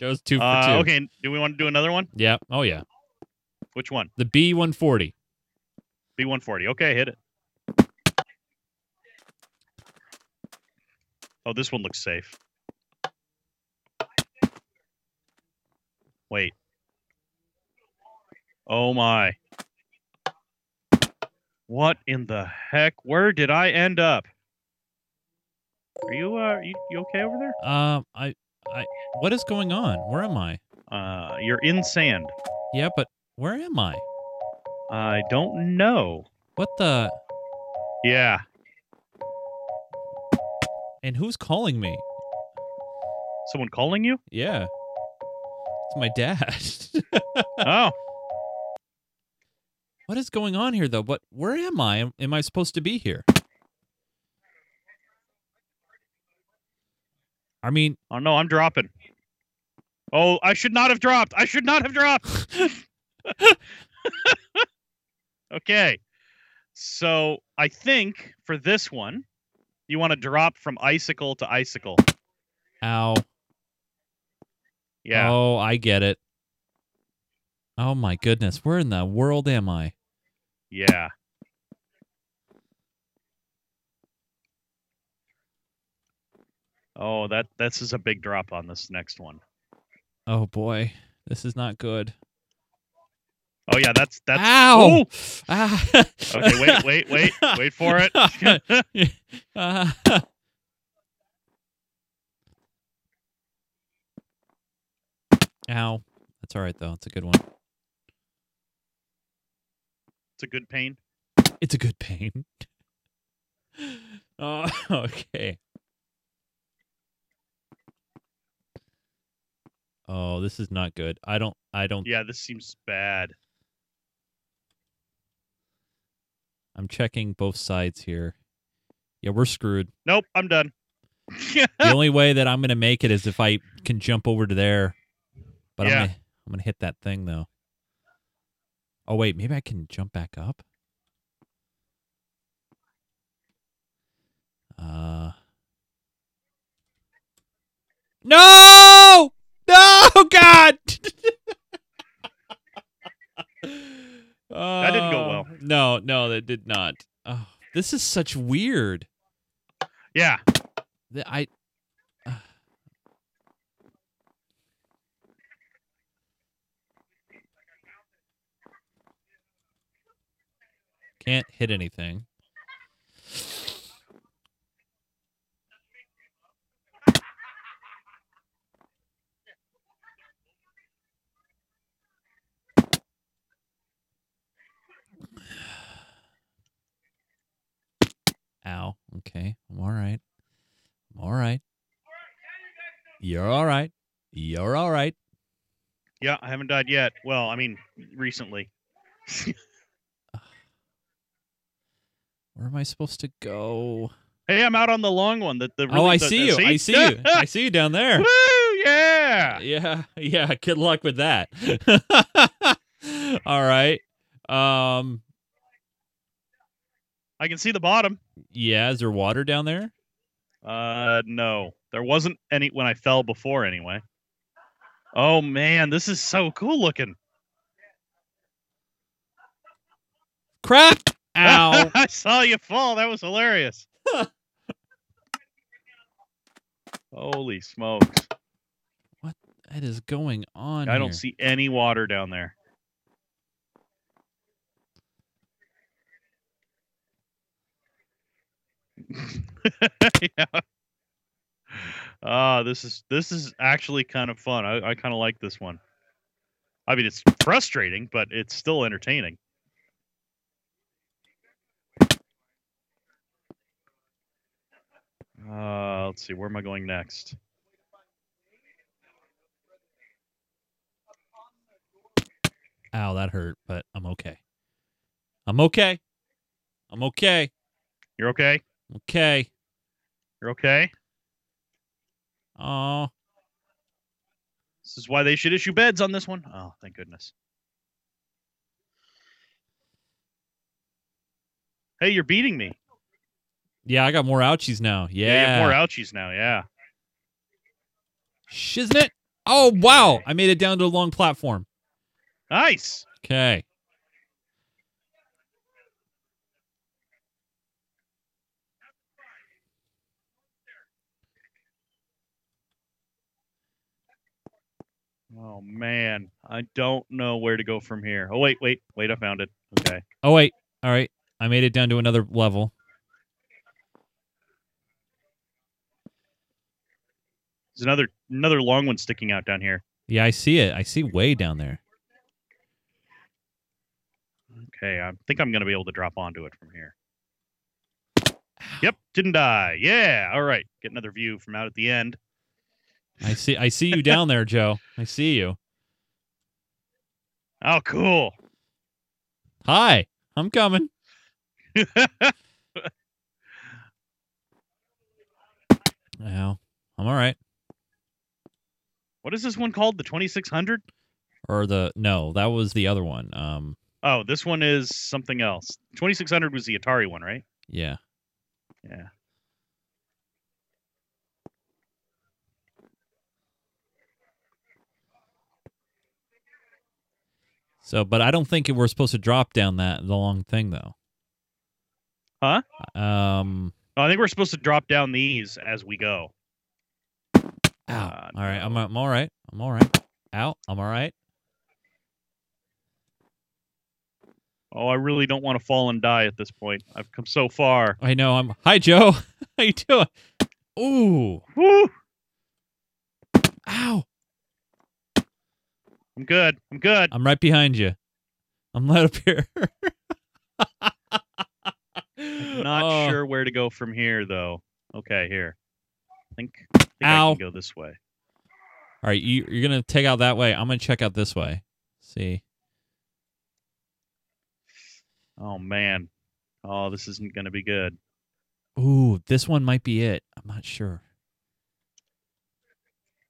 Joe's two for Uh, two. okay, do we want to do another one? Yeah. Oh, yeah. Which one? The B140. B140. Okay, hit it. Oh, this one looks safe. Wait. Oh my. What in the heck? Where did I end up? Are you uh you, you okay over there? Um, I, I, what is going on? Where am I? Uh you're in sand. Yeah, but where am I? I don't know. What the? Yeah. And who's calling me? Someone calling you? Yeah. It's my dad. Oh. what is going on here, though? But where am I? Am, am I supposed to be here? I mean, Oh no, I'm dropping. Oh, I should not have dropped. I should not have dropped. okay. So I think for this one, you want to drop from icicle to icicle. ow. Yeah. Oh, I get it. Oh my goodness, where in the world am I? Yeah. Oh, that this is a big drop on this next one. Oh boy, this is not good. Oh yeah, that's that's Ow! Ah. Okay, wait, wait, wait, wait for it. Ah. Ow. That's all right though. It's a good one. It's a good pain. It's a good pain. oh, okay. Oh, this is not good. I don't I don't Yeah, this seems bad. I'm checking both sides here. Yeah, we're screwed. Nope, I'm done. The only way that I'm going to make it is if I can jump over to there. But Yeah. I'm gonna, I'm going to hit that thing though. Oh wait, maybe I can jump back up. Uh No! No, God. That didn't go well. Oh, No, no, that did not. Oh, this is such weird. yeah. The- I uh. can't hit anything. Ow. Okay. I'm all right. I'm all right. You're all right. You're all right. Yeah, I haven't died yet. Well, I mean, recently. Where am I supposed to go? Hey, I'm out on the long one. The, the really, oh, I the- see the- you. I see you. I see you down there. Woo! Yeah. Yeah. Yeah. Good luck with that. all right. Um. I can see the bottom. Yeah. Is there water down there? Uh, no, there wasn't any when I fell before. Anyway. Oh man, this is so cool looking. Crap! Ow! I saw you fall. That was hilarious. Holy smokes! what is going on? I here? don't see any water down there. yeah. Ah, uh, this is this is actually kind of fun. I, I kind of like this one. I mean, it's frustrating, but it's still entertaining. Uh, let's see, where am I going next? Ow, that hurt, but I'm okay. I'm okay. I'm okay. You're okay? Okay. You're okay. Oh, This is why they should issue beds on this one. Oh, thank goodness. Hey, you're beating me. yeah, I got more ouchies now. Yeah. you have more ouchies now. Yeah. Shiznit. Oh, wow. I made it down to a long platform. Nice. Okay. Oh man, I don't know where to go from here. Oh wait, wait, wait! I found it. Okay. Oh, wait. All right. I made it down to another level. There's another another long one sticking out down here. Yeah, I see it. I see way down there. Okay, I think I'm gonna be able to drop onto it from here. Yep, didn't die. Yeah, all right. Get another view from out at the end. I see I see you down there, Joe. I see you. Oh, cool. Hi. I'm coming. Ow. I'm all right. what is this one called? The 2600? Or the no, that was the other one. Um Oh, this one is something else. 2600 was the Atari one, right? yeah. Yeah. So, but I don't think we're supposed to drop down that the long thing though. Huh? Um. I think we're supposed to drop down these as we go. Uh, all right. I'm. I'm all right. I'm all right. Ow. I'm all right. Oh, I really don't want to fall and die at this point. I've come so far. I know. I'm. Hi, Joe. How you doing? Ooh. Woo! Ow. I'm good. I'm good. I'm right behind you. I'm right up here. Not Oh, sure where to go from here, though. Okay, here. I think, I think I Ow. can go this way. All right, you, you're gonna take out that way. I'm gonna check out this way. See. Oh man. Oh, this isn't going to be good. Ooh, this one might be it. I'm not sure.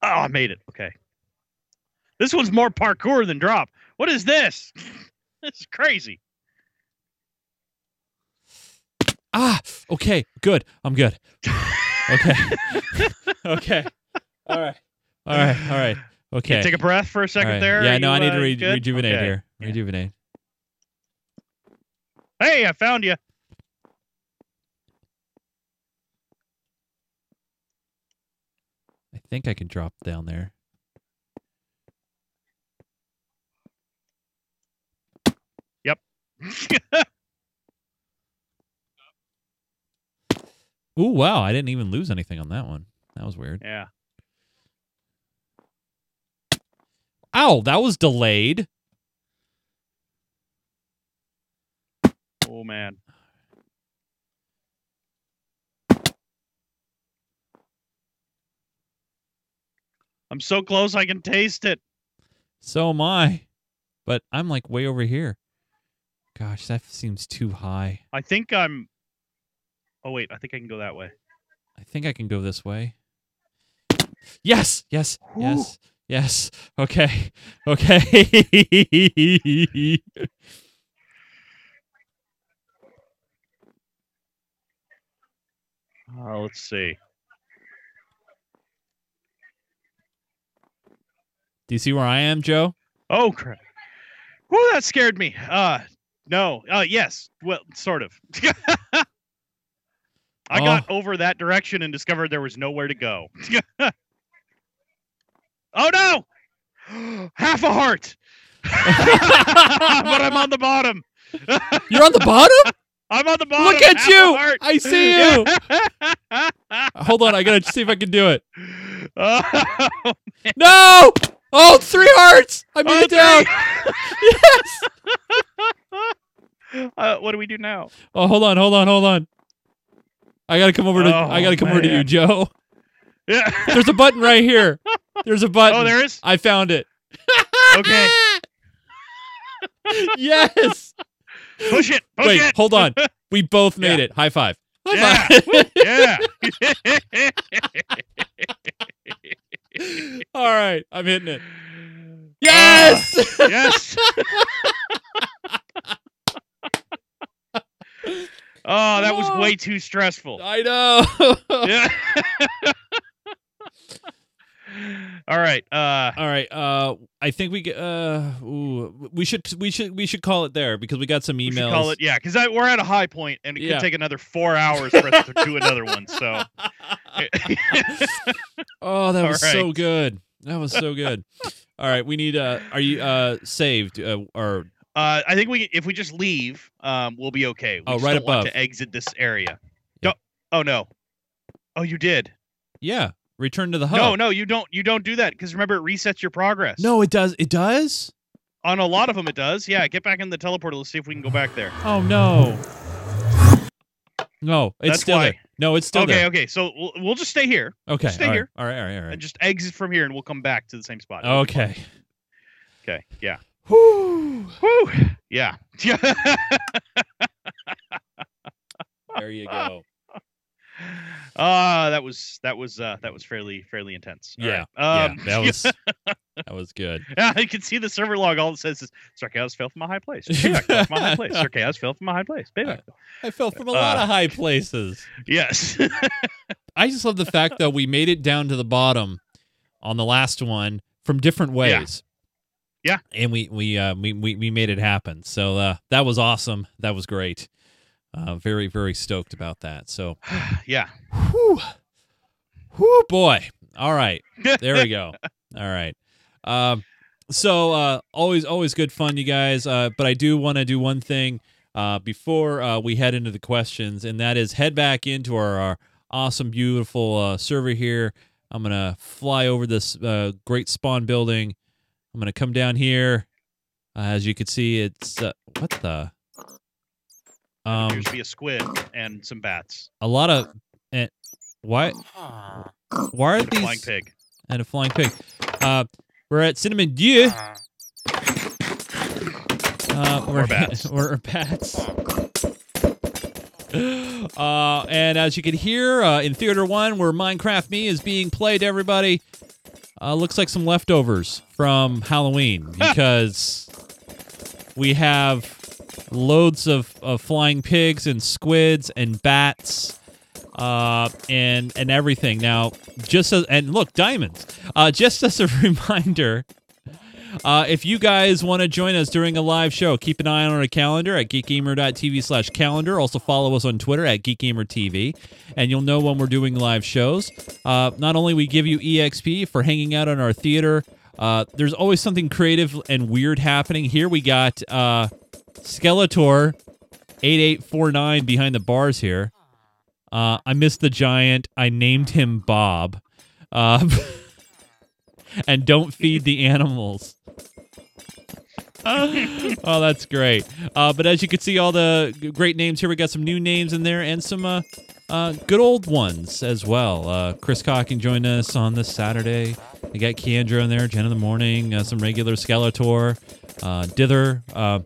Oh, I made it. Okay. This one's more parkour than drop. What is this? this is crazy. Ah, okay, good. I'm good. Okay. okay. All right. All right. All right. Okay. Take a breath for a second right. there. Yeah, Are no, I you, need to uh, re- rejuvenate Okay. here. Yeah. Rejuvenate. Hey, I found you. I think I can drop down there. Ooh, wow! I didn't even lose anything on that one. That was weird. yeah. Ow! That was delayed. Oh man. I'm so close I can taste it. So am I. But I'm like way over here. Gosh, that seems too high. I think I'm Oh wait, I think I can go that way. I think I can go this way. Yes, yes, yes, yes. Okay, okay. Uh, let's see. Do you see where I am, Joe? Oh crap. Whoa, that scared me. Uh no. Uh yes. Well, sort of. I got over that direction and discovered there was nowhere to go. oh no! Half a heart. but I'm on the bottom. You're on the bottom? I'm on the bottom. Look at you! I see you. Hold on, I gotta see if I can do it. Oh, No! Oh, three hearts! I made oh, it down. three. uh, what do we do now? Oh, hold on, hold on, hold on. I gotta come over to. I Oh, gotta come over to you. Joe. Yeah. There's a button right here. There's a button. oh, there is. I found it. Okay. yes. Push it. Push Wait, it. hold on. We both made Yeah. it. High five. High Yeah. five. yeah. All right, I'm hitting it. Yes. Uh, yes. oh, that was way too stressful. I know. Yeah. All right. Uh All right. Uh, I think we. Uh, ooh, we should we should we should call it there because we got some we emails. should call it yeah, because we're at a high point and it Yeah. could take another four hours for us to do another one. So oh, that All was so good. That was so good. All right, we need. Uh, are you uh saved uh, or uh I think we if we just leave, um we'll be okay. We Oh, right above. to exit this area. Yeah. Oh no. Oh you did. yeah? Return to the hub. No, no, you don't you don't do that because remember it resets your progress. no. It does. It does. On a lot of them it does. Yeah, get back in the teleporter. Let's see if we can go back there. Oh no. No, it's That's still why. there. No, it's still okay, there. okay. okay. So we'll, we'll just stay here Okay. stay all right, here. All right. All right. All and just exit from here and we'll come back to the same spot. It'll be fine. Okay. Okay. Yeah. Whew. Yeah. Yeah. There you go. Ah, that was that was uh that was fairly fairly intense. All Yeah, right. Um, yeah, that was that was good. Yeah, you can see the server log. All it says is Sarkaz fell from a high place. Payback fell from a high place. Sarkaz fell from a high place. Payback. I fell from a lot Uh, of high places. Yes. I just love the fact that we made it down to the bottom on the last one from different Yeah. ways. Yeah. and we we uh, we, we we made it happen. So uh, that was awesome. That was great. Uh, very very stoked about that. So, yeah. whew, whew, boy. All right, there we go. All right. Um, so uh, always always good fun, you guys. Uh, but I do want to do one thing uh, before uh, we head into the questions, and that is head back into our, our awesome, beautiful uh, server here. I'm gonna fly over this uh, great spawn building. I'm gonna come down here. Uh, as you can see, it's uh, what the um Appears to be a squid and some bats. a lot of eh, why why are And a flying these pig. and a flying pig? Uh, we're at Cinnamon Dieu. Uh, we're bats. we're bats. Uh, and as you can hear uh, in Theater One, where Minecraft Me is being played, to everybody uh, looks like some leftovers from Halloween because we have loads of, of flying pigs and squids and bats uh, and and everything. Now, just as and look, diamonds. Uh, just as a reminder, uh, if you guys want to join us during a live show, keep an eye on our calendar at geekgamer.tv slash calendar. Also follow us on Twitter at geekgamertv, and you'll know when we're doing live shows. Uh, not only we give you EXP for hanging out on our theater, uh, there's always something creative and weird happening. Here we got uh, Skeletor 8849 behind the bars here. Uh, I missed the giant. I named him Bob. Uh, and don't feed the animals. oh, that's great. Uh, but as you can see, all the great names here. We got some new names in there and some uh, uh, good old ones as well. Uh, Chris Cocking joined us on this Saturday. We got Keandra in there, Jen in the morning, uh, some regular Skeletor, uh, Dither, uh,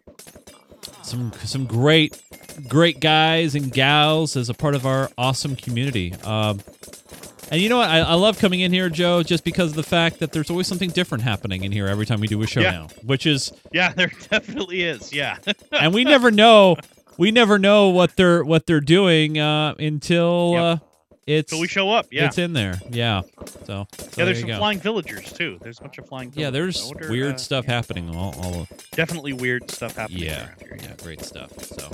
some some great great guys and gals as a part of our awesome community. Um, and you know what? I, I love coming in here, Joe, just because of the fact that there's always something different happening in here every time we do a show Yeah. now, which is, Yeah, there definitely is. Yeah. and we never know, we never know what they're what they're doing uh, until Yep. uh, it's so we show up. Yeah. it's in there. Yeah. So, so yeah, there's you some go. flying villagers too. There's a bunch of flying Villagers. Yeah, there's wonder, weird uh, stuff yeah, happening all, all Definitely weird stuff happening Yeah, here. yeah, great stuff. So,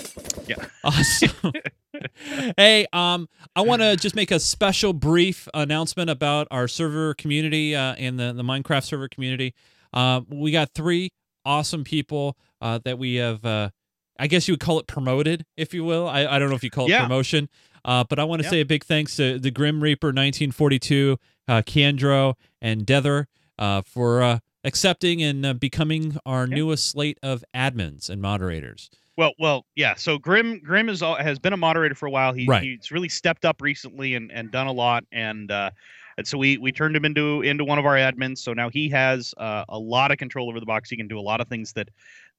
Yeah. awesome. hey, um, I want to just make a special brief announcement about our server community uh, and the the Minecraft server community. Uh, we got three awesome people uh, that we have. Uh, I guess you would call it promoted, if you will. I, I don't know if you call it Yeah. promotion, uh, but I want to Yeah. say a big thanks to the Grim Reaper 1942, uh, Keandro, and Dether uh, for uh, accepting and uh, becoming our Yeah. newest slate of admins and moderators. Well, well, yeah. So Grim, Grim is has been a moderator for a while. He, Right. He's really stepped up recently and, and done a lot. And uh, and so we we turned him into into one of our admins. So now he has uh, a lot of control over the box. He can do a lot of things that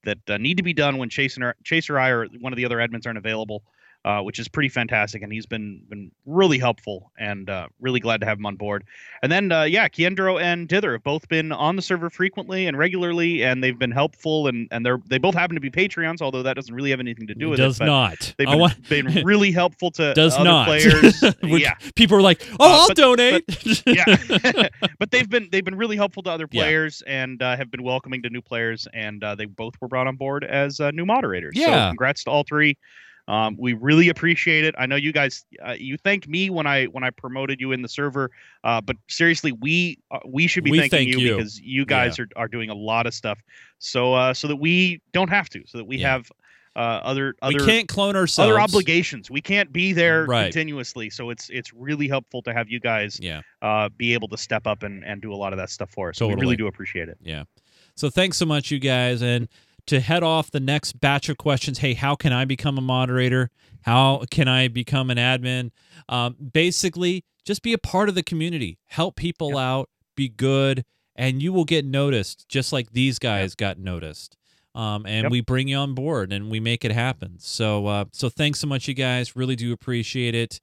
that uh, need to be done when Chase and Chase or I or one of the other admins aren't available uh, which is pretty fantastic. And he's been been really helpful and uh, really glad to have him on board. And then uh, yeah, Kiendro and Dither have both been on the server frequently and regularly, and they've been helpful. And and they're they both happen to be Patreons, although that doesn't really have anything to do with does it. Does not. They've been, want... been, really helpful to does other not. players. yeah, people are like, oh, I'll but, donate. But, yeah, but they've been they've been really helpful to other players yeah. and uh, have been welcoming to new players, and uh, they both were brought on board as uh, new moderators. Yeah, so congrats to all three. Um, we really appreciate it. I know you guys, uh, you thanked me when I when I promoted you in the server, uh, but seriously, we uh, we should be we thanking thank you, you, because you guys yeah. are, are doing a lot of stuff. So uh, so that we don't have to, so that we yeah. have uh, other other we can't clone ourselves. other obligations. We can't be there right. continuously. So it's it's really helpful to have you guys yeah. uh, be able to step up and, and do a lot of that stuff for us. Totally. So we really do appreciate it. Yeah. So thanks so much, you guys, and to head off the next batch of questions. Hey, how can I become a moderator? How can I become an admin? Um, basically, just be a part of the community, help people yep. out, be good, and you will get noticed, just like these guys yep. got noticed. Um, and yep. we bring you on board and we make it happen. So, uh, so thanks so much, you guys. Really do appreciate it.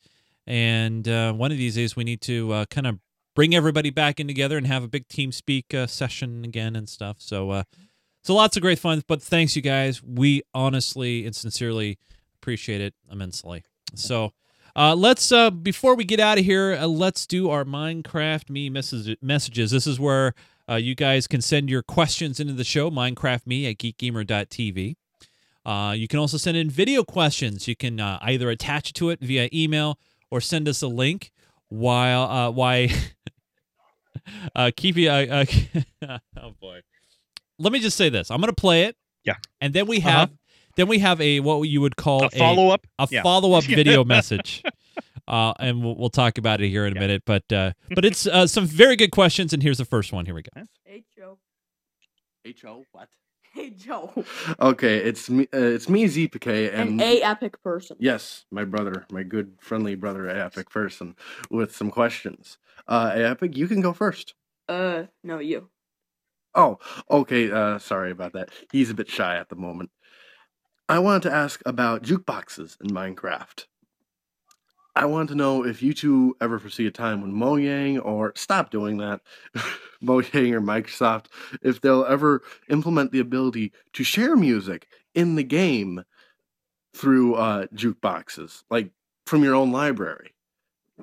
And uh, one of these days, we need to uh, kind of bring everybody back in together and have a big TeamSpeak uh, session again and stuff. So, uh, so lots of great fun. But thanks, you guys. We honestly and sincerely appreciate it immensely. So uh, let's uh, before we get out of here, uh, let's do our Minecraft me message- messages. This is where uh, you guys can send your questions into the show. Minecraft me at geekgamer.tv. Uh, you can also send in video questions. You can uh, either attach it to it via email or send us a link. While uh, why uh, keep you uh, uh, oh boy. Let me just say this. I'm going to play it. Yeah. And then we have Uh-huh. then we have a what you would call A follow up. a Yeah. follow up video message. Uh, and we'll, we'll talk about it here in a Yeah. minute, but uh, but it's uh, some very good questions, and here's the first one. Here we go. Hey Joe. H O what? Hey Joe. Okay, it's me. Uh, it's me, ZPK, and An A epic person. yes, my brother, my good friendly brother, Epic person, with some questions. Uh, Epic, you can go first. Uh, no, you. Oh, okay. Uh, sorry about that. He's a bit shy at the moment. I wanted to ask about jukeboxes in Minecraft. I want to know if you two ever foresee a time when Mojang or stop doing that, Mojang or Microsoft, if they'll ever implement the ability to share music in the game through uh, jukeboxes, like from your own library.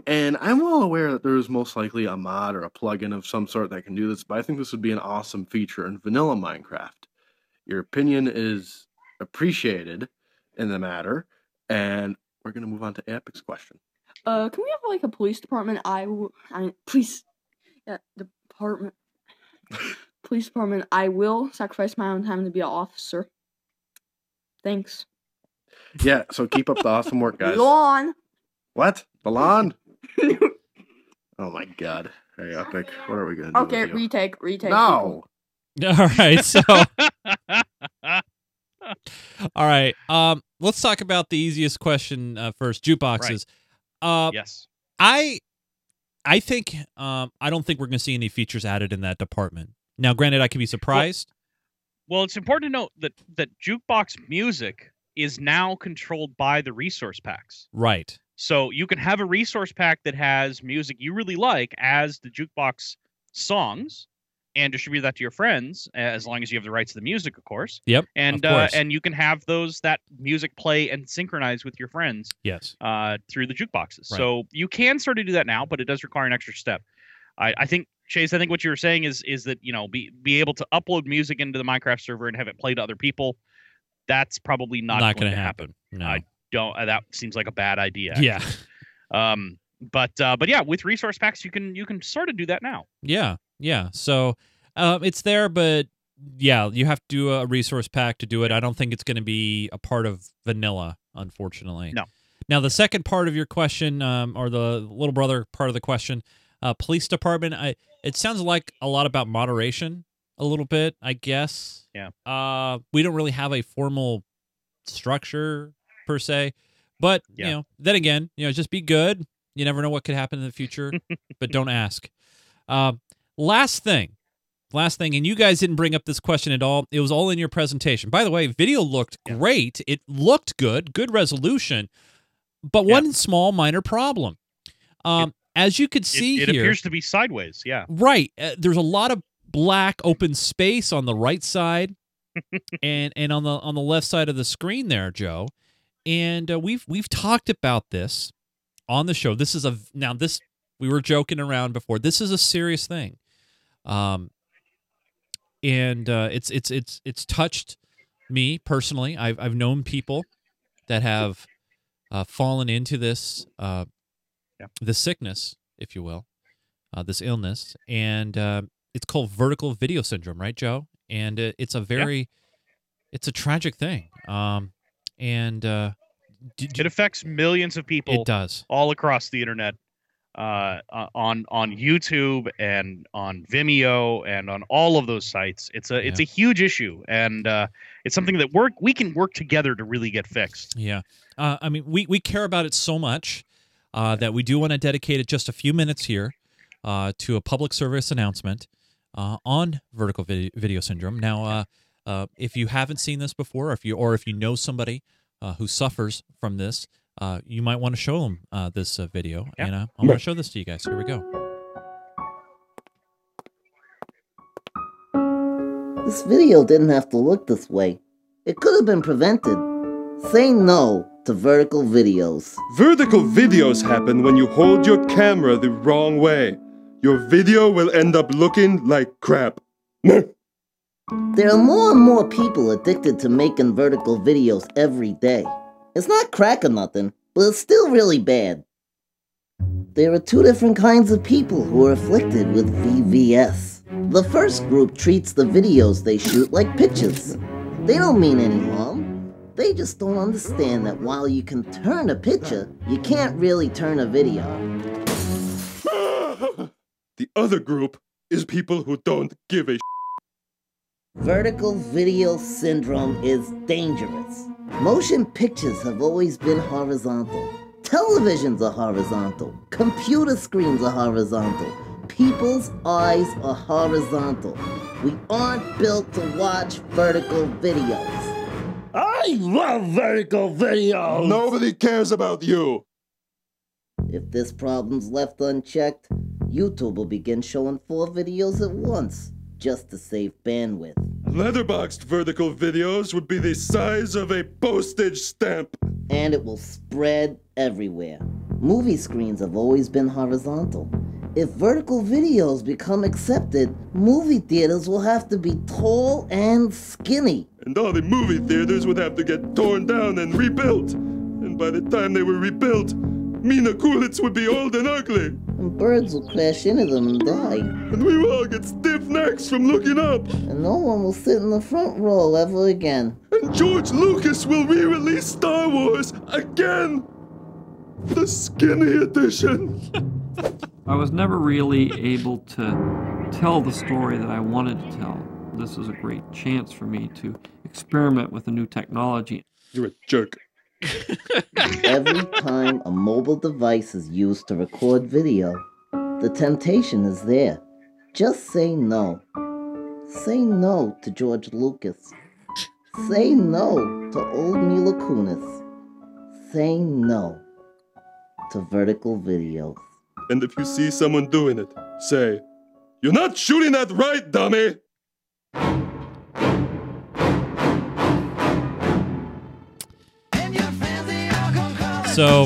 And I'm well aware that there is most likely a mod or a plugin of some sort that can do this, but I think this would be an awesome feature in vanilla Minecraft. Your opinion is appreciated in the matter, and we're gonna move on to Epic's question. Uh, can we have like a police department? I, w- I police, yeah, department, police department. I will sacrifice my own time to be an officer. Thanks. Yeah, so keep up the awesome work, guys. Go on. What? The lawn? Oh my god. Hey, Epic, what are we gonna do? okay, retake, retake. No. All right, so all right, um, let's talk about the easiest question uh, first. Jukeboxes. Uh, yes. I I think um I don't think we're going to see any features added in that department. Now, granted, I could be surprised. Well, it's important to note that that jukebox music is now controlled by the resource packs. right. So you can have a resource pack that has music you really like as the jukebox songs and distribute that to your friends as long as you have the rights to the music, of course. Yep. And of uh, and you can have those that music play and synchronize with your friends yes. uh, through the jukeboxes. Right. So you can sort of do that now, but it does require an extra step. I, I think Chase, I think what you were saying is is that you know be be able to upload music into the Minecraft server and have it play to other people. That's probably not, Not, going to happen. happen. No. I Don't uh, that seems like a bad idea. yeah. Um. But uh, but yeah, with resource packs, you can you can sort of do that now. Yeah. Yeah. So um, it's there, but yeah, you have to do a resource pack to do it. I don't think it's going to be a part of vanilla, unfortunately. No. Now, the second part of your question, um, or the little brother part of the question, uh, police department. I it sounds like a lot about moderation, a little bit, I guess. Yeah. Uh, we don't really have a formal structure per se, but Yeah. you know, then again, you know, just be good, You never know what could happen in the future, but don't ask. Uh, last thing, last thing, and you guys didn't bring up this question at all. It was all in your presentation. By the way, video looked Yeah. great. It looked good, good resolution, but Yeah. one small minor problem. Um, as you could It, see it here, appears to be sideways. Yeah. Right. Uh, there's a lot of black open space on the right side and and on the on the left side of the screen there, Joe. And uh, we've we've talked about this on the show. This is a now this we were joking around before. This is a serious thing. Um and uh, it's it's it's it's touched me personally. I've I've known people that have uh, fallen into this uh, Yeah. this sickness, if you will, uh, this illness, and uh, it's called vertical video syndrome, right, Joe? And uh, it's a very it's a tragic thing. Um, and uh, It affects millions of people it does. all across the internet, uh, on on YouTube and on Vimeo and on all of those sites. It's a it's a huge issue, and uh, it's something that work we can work together to really get fixed. Yeah. Uh, I mean, we, we care about it so much uh, that we do want to dedicate it just a few minutes here uh, to a public service announcement uh, on vertical video, video syndrome. Now, uh, uh, if you haven't seen this before, or if you or if you know somebody uh, who suffers from this, uh, you might want to show them uh, this uh, video. Yeah. And uh, I'm going to show this to you guys. Here we go. This video didn't have to look this way. It could have been prevented. Say no to vertical videos. Vertical videos happen when you hold your camera the wrong way. Your video will end up looking like crap. There are more and more people addicted to making vertical videos every day. It's not crack or nothing, but it's still really bad. There are two different kinds of people who are afflicted with VVS. The first group treats the videos they shoot like pictures. They don't mean any harm. They just don't understand that while you can turn a picture, you can't really turn a video. the other group is people who don't give a Vertical video syndrome is dangerous. Motion pictures have always been horizontal. Televisions are horizontal. Computer screens are horizontal. People's eyes are horizontal. We aren't built to watch vertical videos. I love vertical videos. Nobody cares about you. If this problem's left unchecked, YouTube will begin showing four videos at once, just to save bandwidth. Letterboxed vertical videos would be the size of a postage stamp. and it will spread everywhere. Movie screens have always been horizontal. If vertical videos become accepted, movie theaters will have to be tall and skinny. And all the movie theaters would have to get torn down and rebuilt. And by the time they were rebuilt, Mila Kunis would be old and ugly. And birds will crash into them and die. And we will all get stiff necks from looking up. And no one will sit in the front row ever again. And George Lucas will re release Star Wars again. The skinny edition. I was never really able to tell the story that I wanted to tell. This is a great chance for me to experiment with a new technology. You're a jerk. Every time a mobile device is used to record video, the temptation is there. Just say no. Say no to George Lucas. Say no to old Mila Kunis. Say no to vertical videos. And if you see someone doing it, say, You're not shooting that right, dummy! So,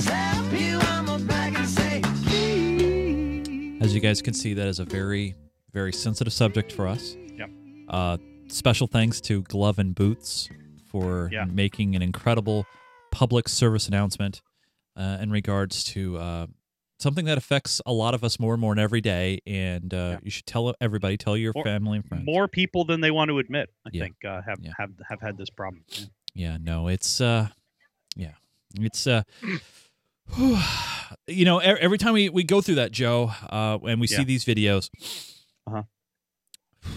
as you guys can see, that is a very, very sensitive subject for us. Yep. Uh, special thanks to Glove and Boots for Yeah. making an incredible public service announcement uh, in regards to uh, something that affects a lot of us more and more and every day. And uh, Yeah. you should tell everybody, tell your More- family and friends. More people than they want to admit, I Yeah. think, uh, have, have have had this problem. Yeah. Yeah, no, it's uh. It's uh you know, every time we, we go through that, Joe, uh and we see these videos, Uh-huh.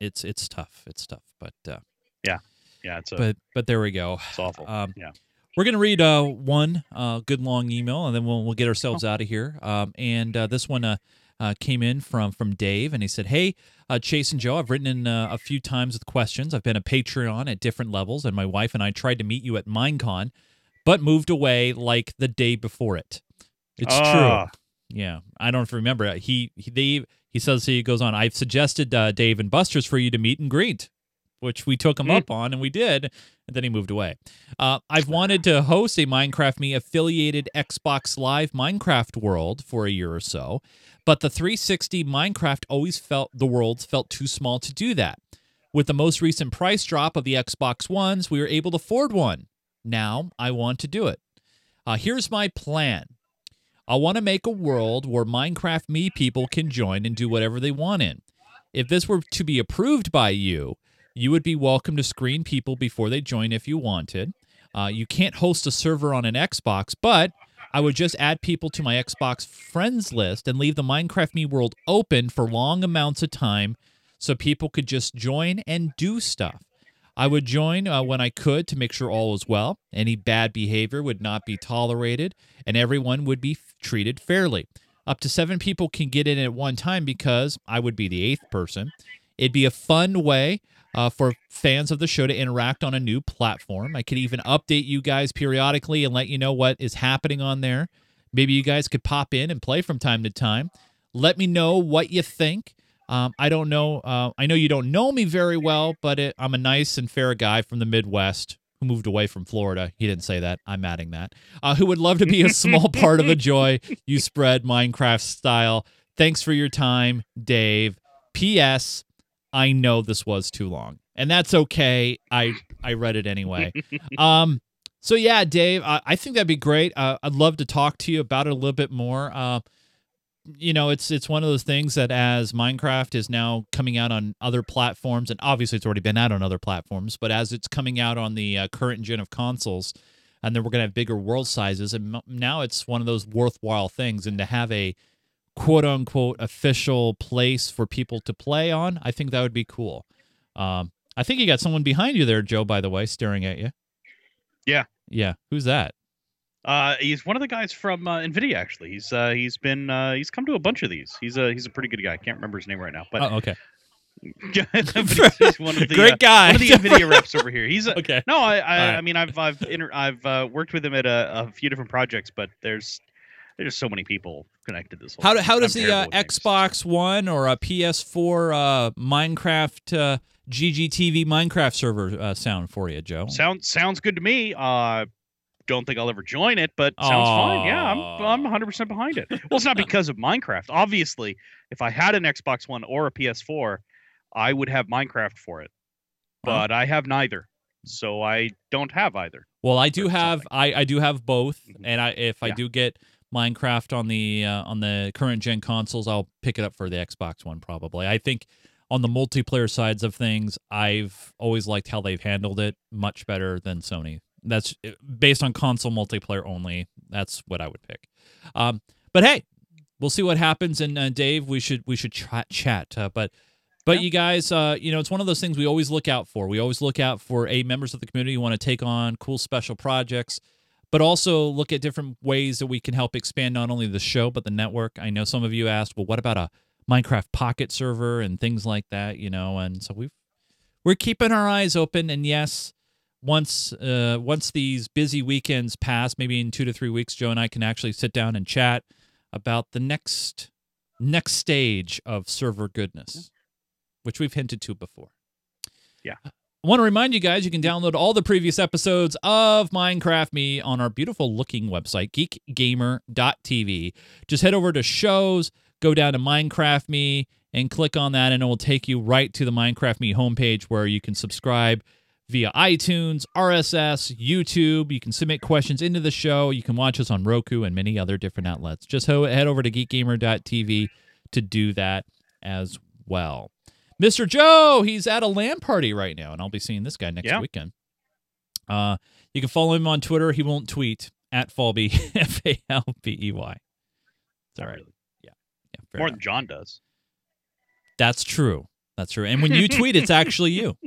It's it's tough. It's tough, but uh Yeah, yeah. it's a, but but there we go. it's awful. um, yeah. We're gonna read uh, one uh, good long email, and then we'll we'll get ourselves out of here. Um, and uh, this one uh, uh, came in from from Dave, and he said, "Hey, uh, Chase and Joe, I've written in uh, a few times with questions. I've been a Patreon at different levels, and my wife and I tried to meet you at Minecon, but moved away like the day before it. It's Ah. true. Yeah, I don't know if you remember. He he they, he says he goes on. I've suggested uh, Dave and Buster's for you to meet and greet, which we took him Hmm. up on, and we did. And then he moved away. Uh, I've wanted to host a Minecraft Me affiliated Xbox Live Minecraft world for a year or so, but the 360 Minecraft always felt the worlds felt too small to do that. With the most recent price drop of the Xbox Ones, we were able to afford one. Now I want to do it. Uh, here's my plan. I want to make a world where Minecraft Me people can join and do whatever they want in. If this were to be approved by you, you would be welcome to screen people before they join if you wanted. Uh, you can't host a server on an Xbox, but I would just add people to my Xbox friends list and leave the Minecraft Me world open for long amounts of time so people could just join and do stuff. I would join uh, when I could to make sure all was well. Any bad behavior would not be tolerated, and everyone would be f- treated fairly. Up to seven people can get in at one time because I would be the eighth person. It'd be a fun way uh, for fans of the show to interact on a new platform. I could even update you guys periodically and let you know what is happening on there. Maybe you guys could pop in and play from time to time. Let me know what you think. Um, I don't know. Uh, I know you don't know me very well, but it, I'm a nice and fair guy from the Midwest who moved away from Florida. He didn't say that. I'm adding that. Uh, who would love to be a small part of the joy you spread Minecraft style. Thanks for your time, Dave. P.S. I know this was too long, and that's okay. I I read it anyway. um. So yeah, Dave, I, I think that'd be great. Uh, I'd love to talk to you about it a little bit more. Uh, you know, it's it's one of those things that as Minecraft is now coming out on other platforms, and obviously it's already been out on other platforms, but as it's coming out on the uh, current gen of consoles, and then we're gonna have bigger world sizes, and m- now it's one of those worthwhile things, and to have a quote unquote official place for people to play on, I think that would be cool. Um, I think you got someone behind you there, Joe. By the way, staring at you. Yeah. Yeah. Who's that? Uh, he's one of the guys from uh, Nvidia. Actually, he's uh, he's been uh, he's come to a bunch of these. He's a he's a pretty good guy. I can't remember his name right now, but oh, okay. he's, he's one of the Great uh, guy. one of the Nvidia reps over here. He's a, Okay. no, I I, right. I mean I've I've inter- I've uh, worked with him at a, a few different projects, but there's there's so many people connected this. Whole How, do- how I'm does the uh, terrible with names. Xbox One or a PS4 uh, Minecraft uh, GGTV Minecraft server uh, sound for you, Joe? Sounds sounds good to me. Uh, don't think I'll ever join it, but sounds fine. Yeah, I'm I'm 100 percent behind it. Well, it's not because of Minecraft. Obviously, if I had an Xbox One or a PS4, I would have Minecraft for it. But I have neither, so I don't have either. Well, I do have. I, I do have both, Mhm. and I if I Yeah. do get Minecraft on the uh, on the current gen consoles, I'll pick it up for the Xbox One probably. I think on the multiplayer sides of things, I've always liked how they've handled it much better than Sony. That's uh, based on console multiplayer only. That's what I would pick. Um, but hey, we'll see what happens. And uh, Dave, we should we should chat chat. Uh, but but Yeah. you guys, uh, you know, it's one of those things we always look out for. We always look out for a members of the community who want to take on cool special projects, but also look at different ways that we can help expand not only the show but the network. I know some of you asked, well, what about a Minecraft Pocket server and things like that? You know, and so we've we're keeping our eyes open. And yes, once uh, once these busy weekends pass, maybe in two to three weeks, Joe and I can actually sit down and chat about the next next stage of server goodness, which we've hinted to before. Yeah. I want to remind you guys you can download all the previous episodes of Minecraft Me on our beautiful looking website, geekgamer.tv. Just head over to shows, go down to Minecraft Me, and click on that, and it will take you right to the Minecraft Me homepage where you can subscribe via iTunes, RSS, YouTube. You can submit questions into the show. You can watch us on Roku and many other different outlets. Just ho- head over to geekgamer.tv to do that as well. Mr. Joe, he's at a LAN party right now, and I'll be seeing this guy next Yeah. weekend. Uh, you can follow him on Twitter. He won't tweet at Falbey, F A L B E Y. It's all right. Yeah. Yeah. More enough. than John does. That's true. That's true. And when you tweet, it's actually you.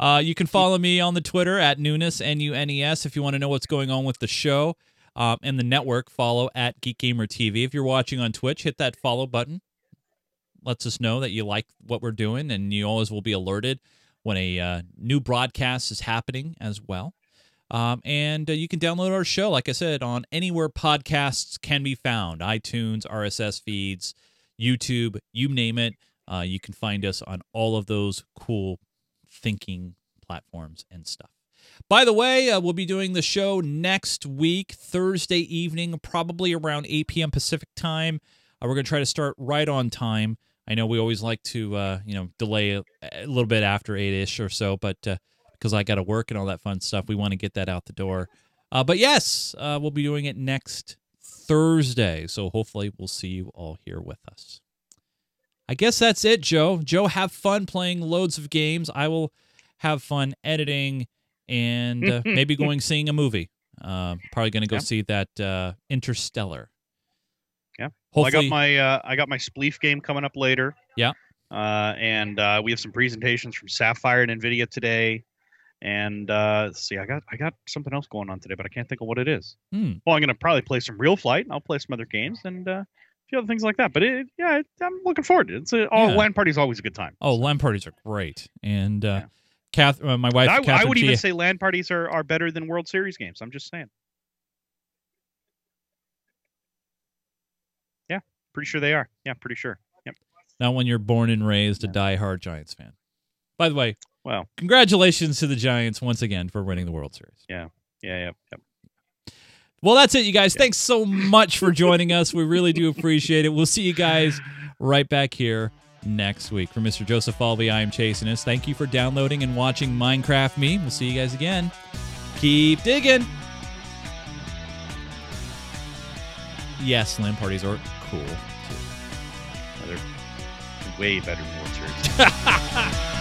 Uh, you can follow me on the Twitter at Nunes, N U N E S, if you want to know what's going on with the show. Um, and the network, follow at Geek Gamer TV. If you're watching on Twitch, hit that follow button. Lets us know that you like what we're doing, and you always will be alerted when a uh, new broadcast is happening as well. Um, and uh, you can download our show, like I said, on anywhere podcasts can be found iTunes, RSS feeds, YouTube, you name it. Uh, you can find us on all of those cool thinking platforms and stuff. By the way, uh, we'll be doing the show next week, Thursday evening, probably around 8 p.m. Pacific time. Uh, we're going to try to start right on time. I know we always like to, uh, you know, delay a, a little bit after 8 ish or so, but uh, because I got to work and all that fun stuff, we want to get that out the door. Uh, but yes, uh, we'll be doing it next Thursday. So hopefully we'll see you all here with us. I guess that's it, Joe. Joe, have fun playing loads of games. I will have fun editing and uh, maybe going seeing a movie. Uh, probably going to go Yeah. see that uh, Interstellar. Yeah. Well, I got my uh, I got my Spleef game coming up later. Yeah. Uh, and uh, we have some presentations from Sapphire and Nvidia today. And uh, see, I got I got something else going on today, but I can't think of what it is. Hmm. Well, I'm gonna probably play some RealFlight. and I'll play some other games and uh, few other things like that. But it, yeah, it, I'm looking forward to it. It's a, oh, Yeah. LAN party's always a good time. oh, LAN parties are great. And uh, Kath, uh, my wife, I, I Catherine, would she- even say LAN parties are, are better than World Series games. I'm just saying. Yeah, pretty sure they are. Yeah, pretty sure. Yep. not when you're born and raised a die-hard Giants fan. By the way, Well, congratulations to the Giants once again for winning the World Series. yeah, yeah, yep, yep. Well, that's it, you guys. Thanks so much for joining us. We really do appreciate it. We'll see you guys right back here next week. For Mr. Joseph Falbey, I am Chase Nunes. Thank you for downloading and watching Minecraft Me. We'll see you guys again. Keep digging. Yes, LAN parties are cool. too. They're way better than Series.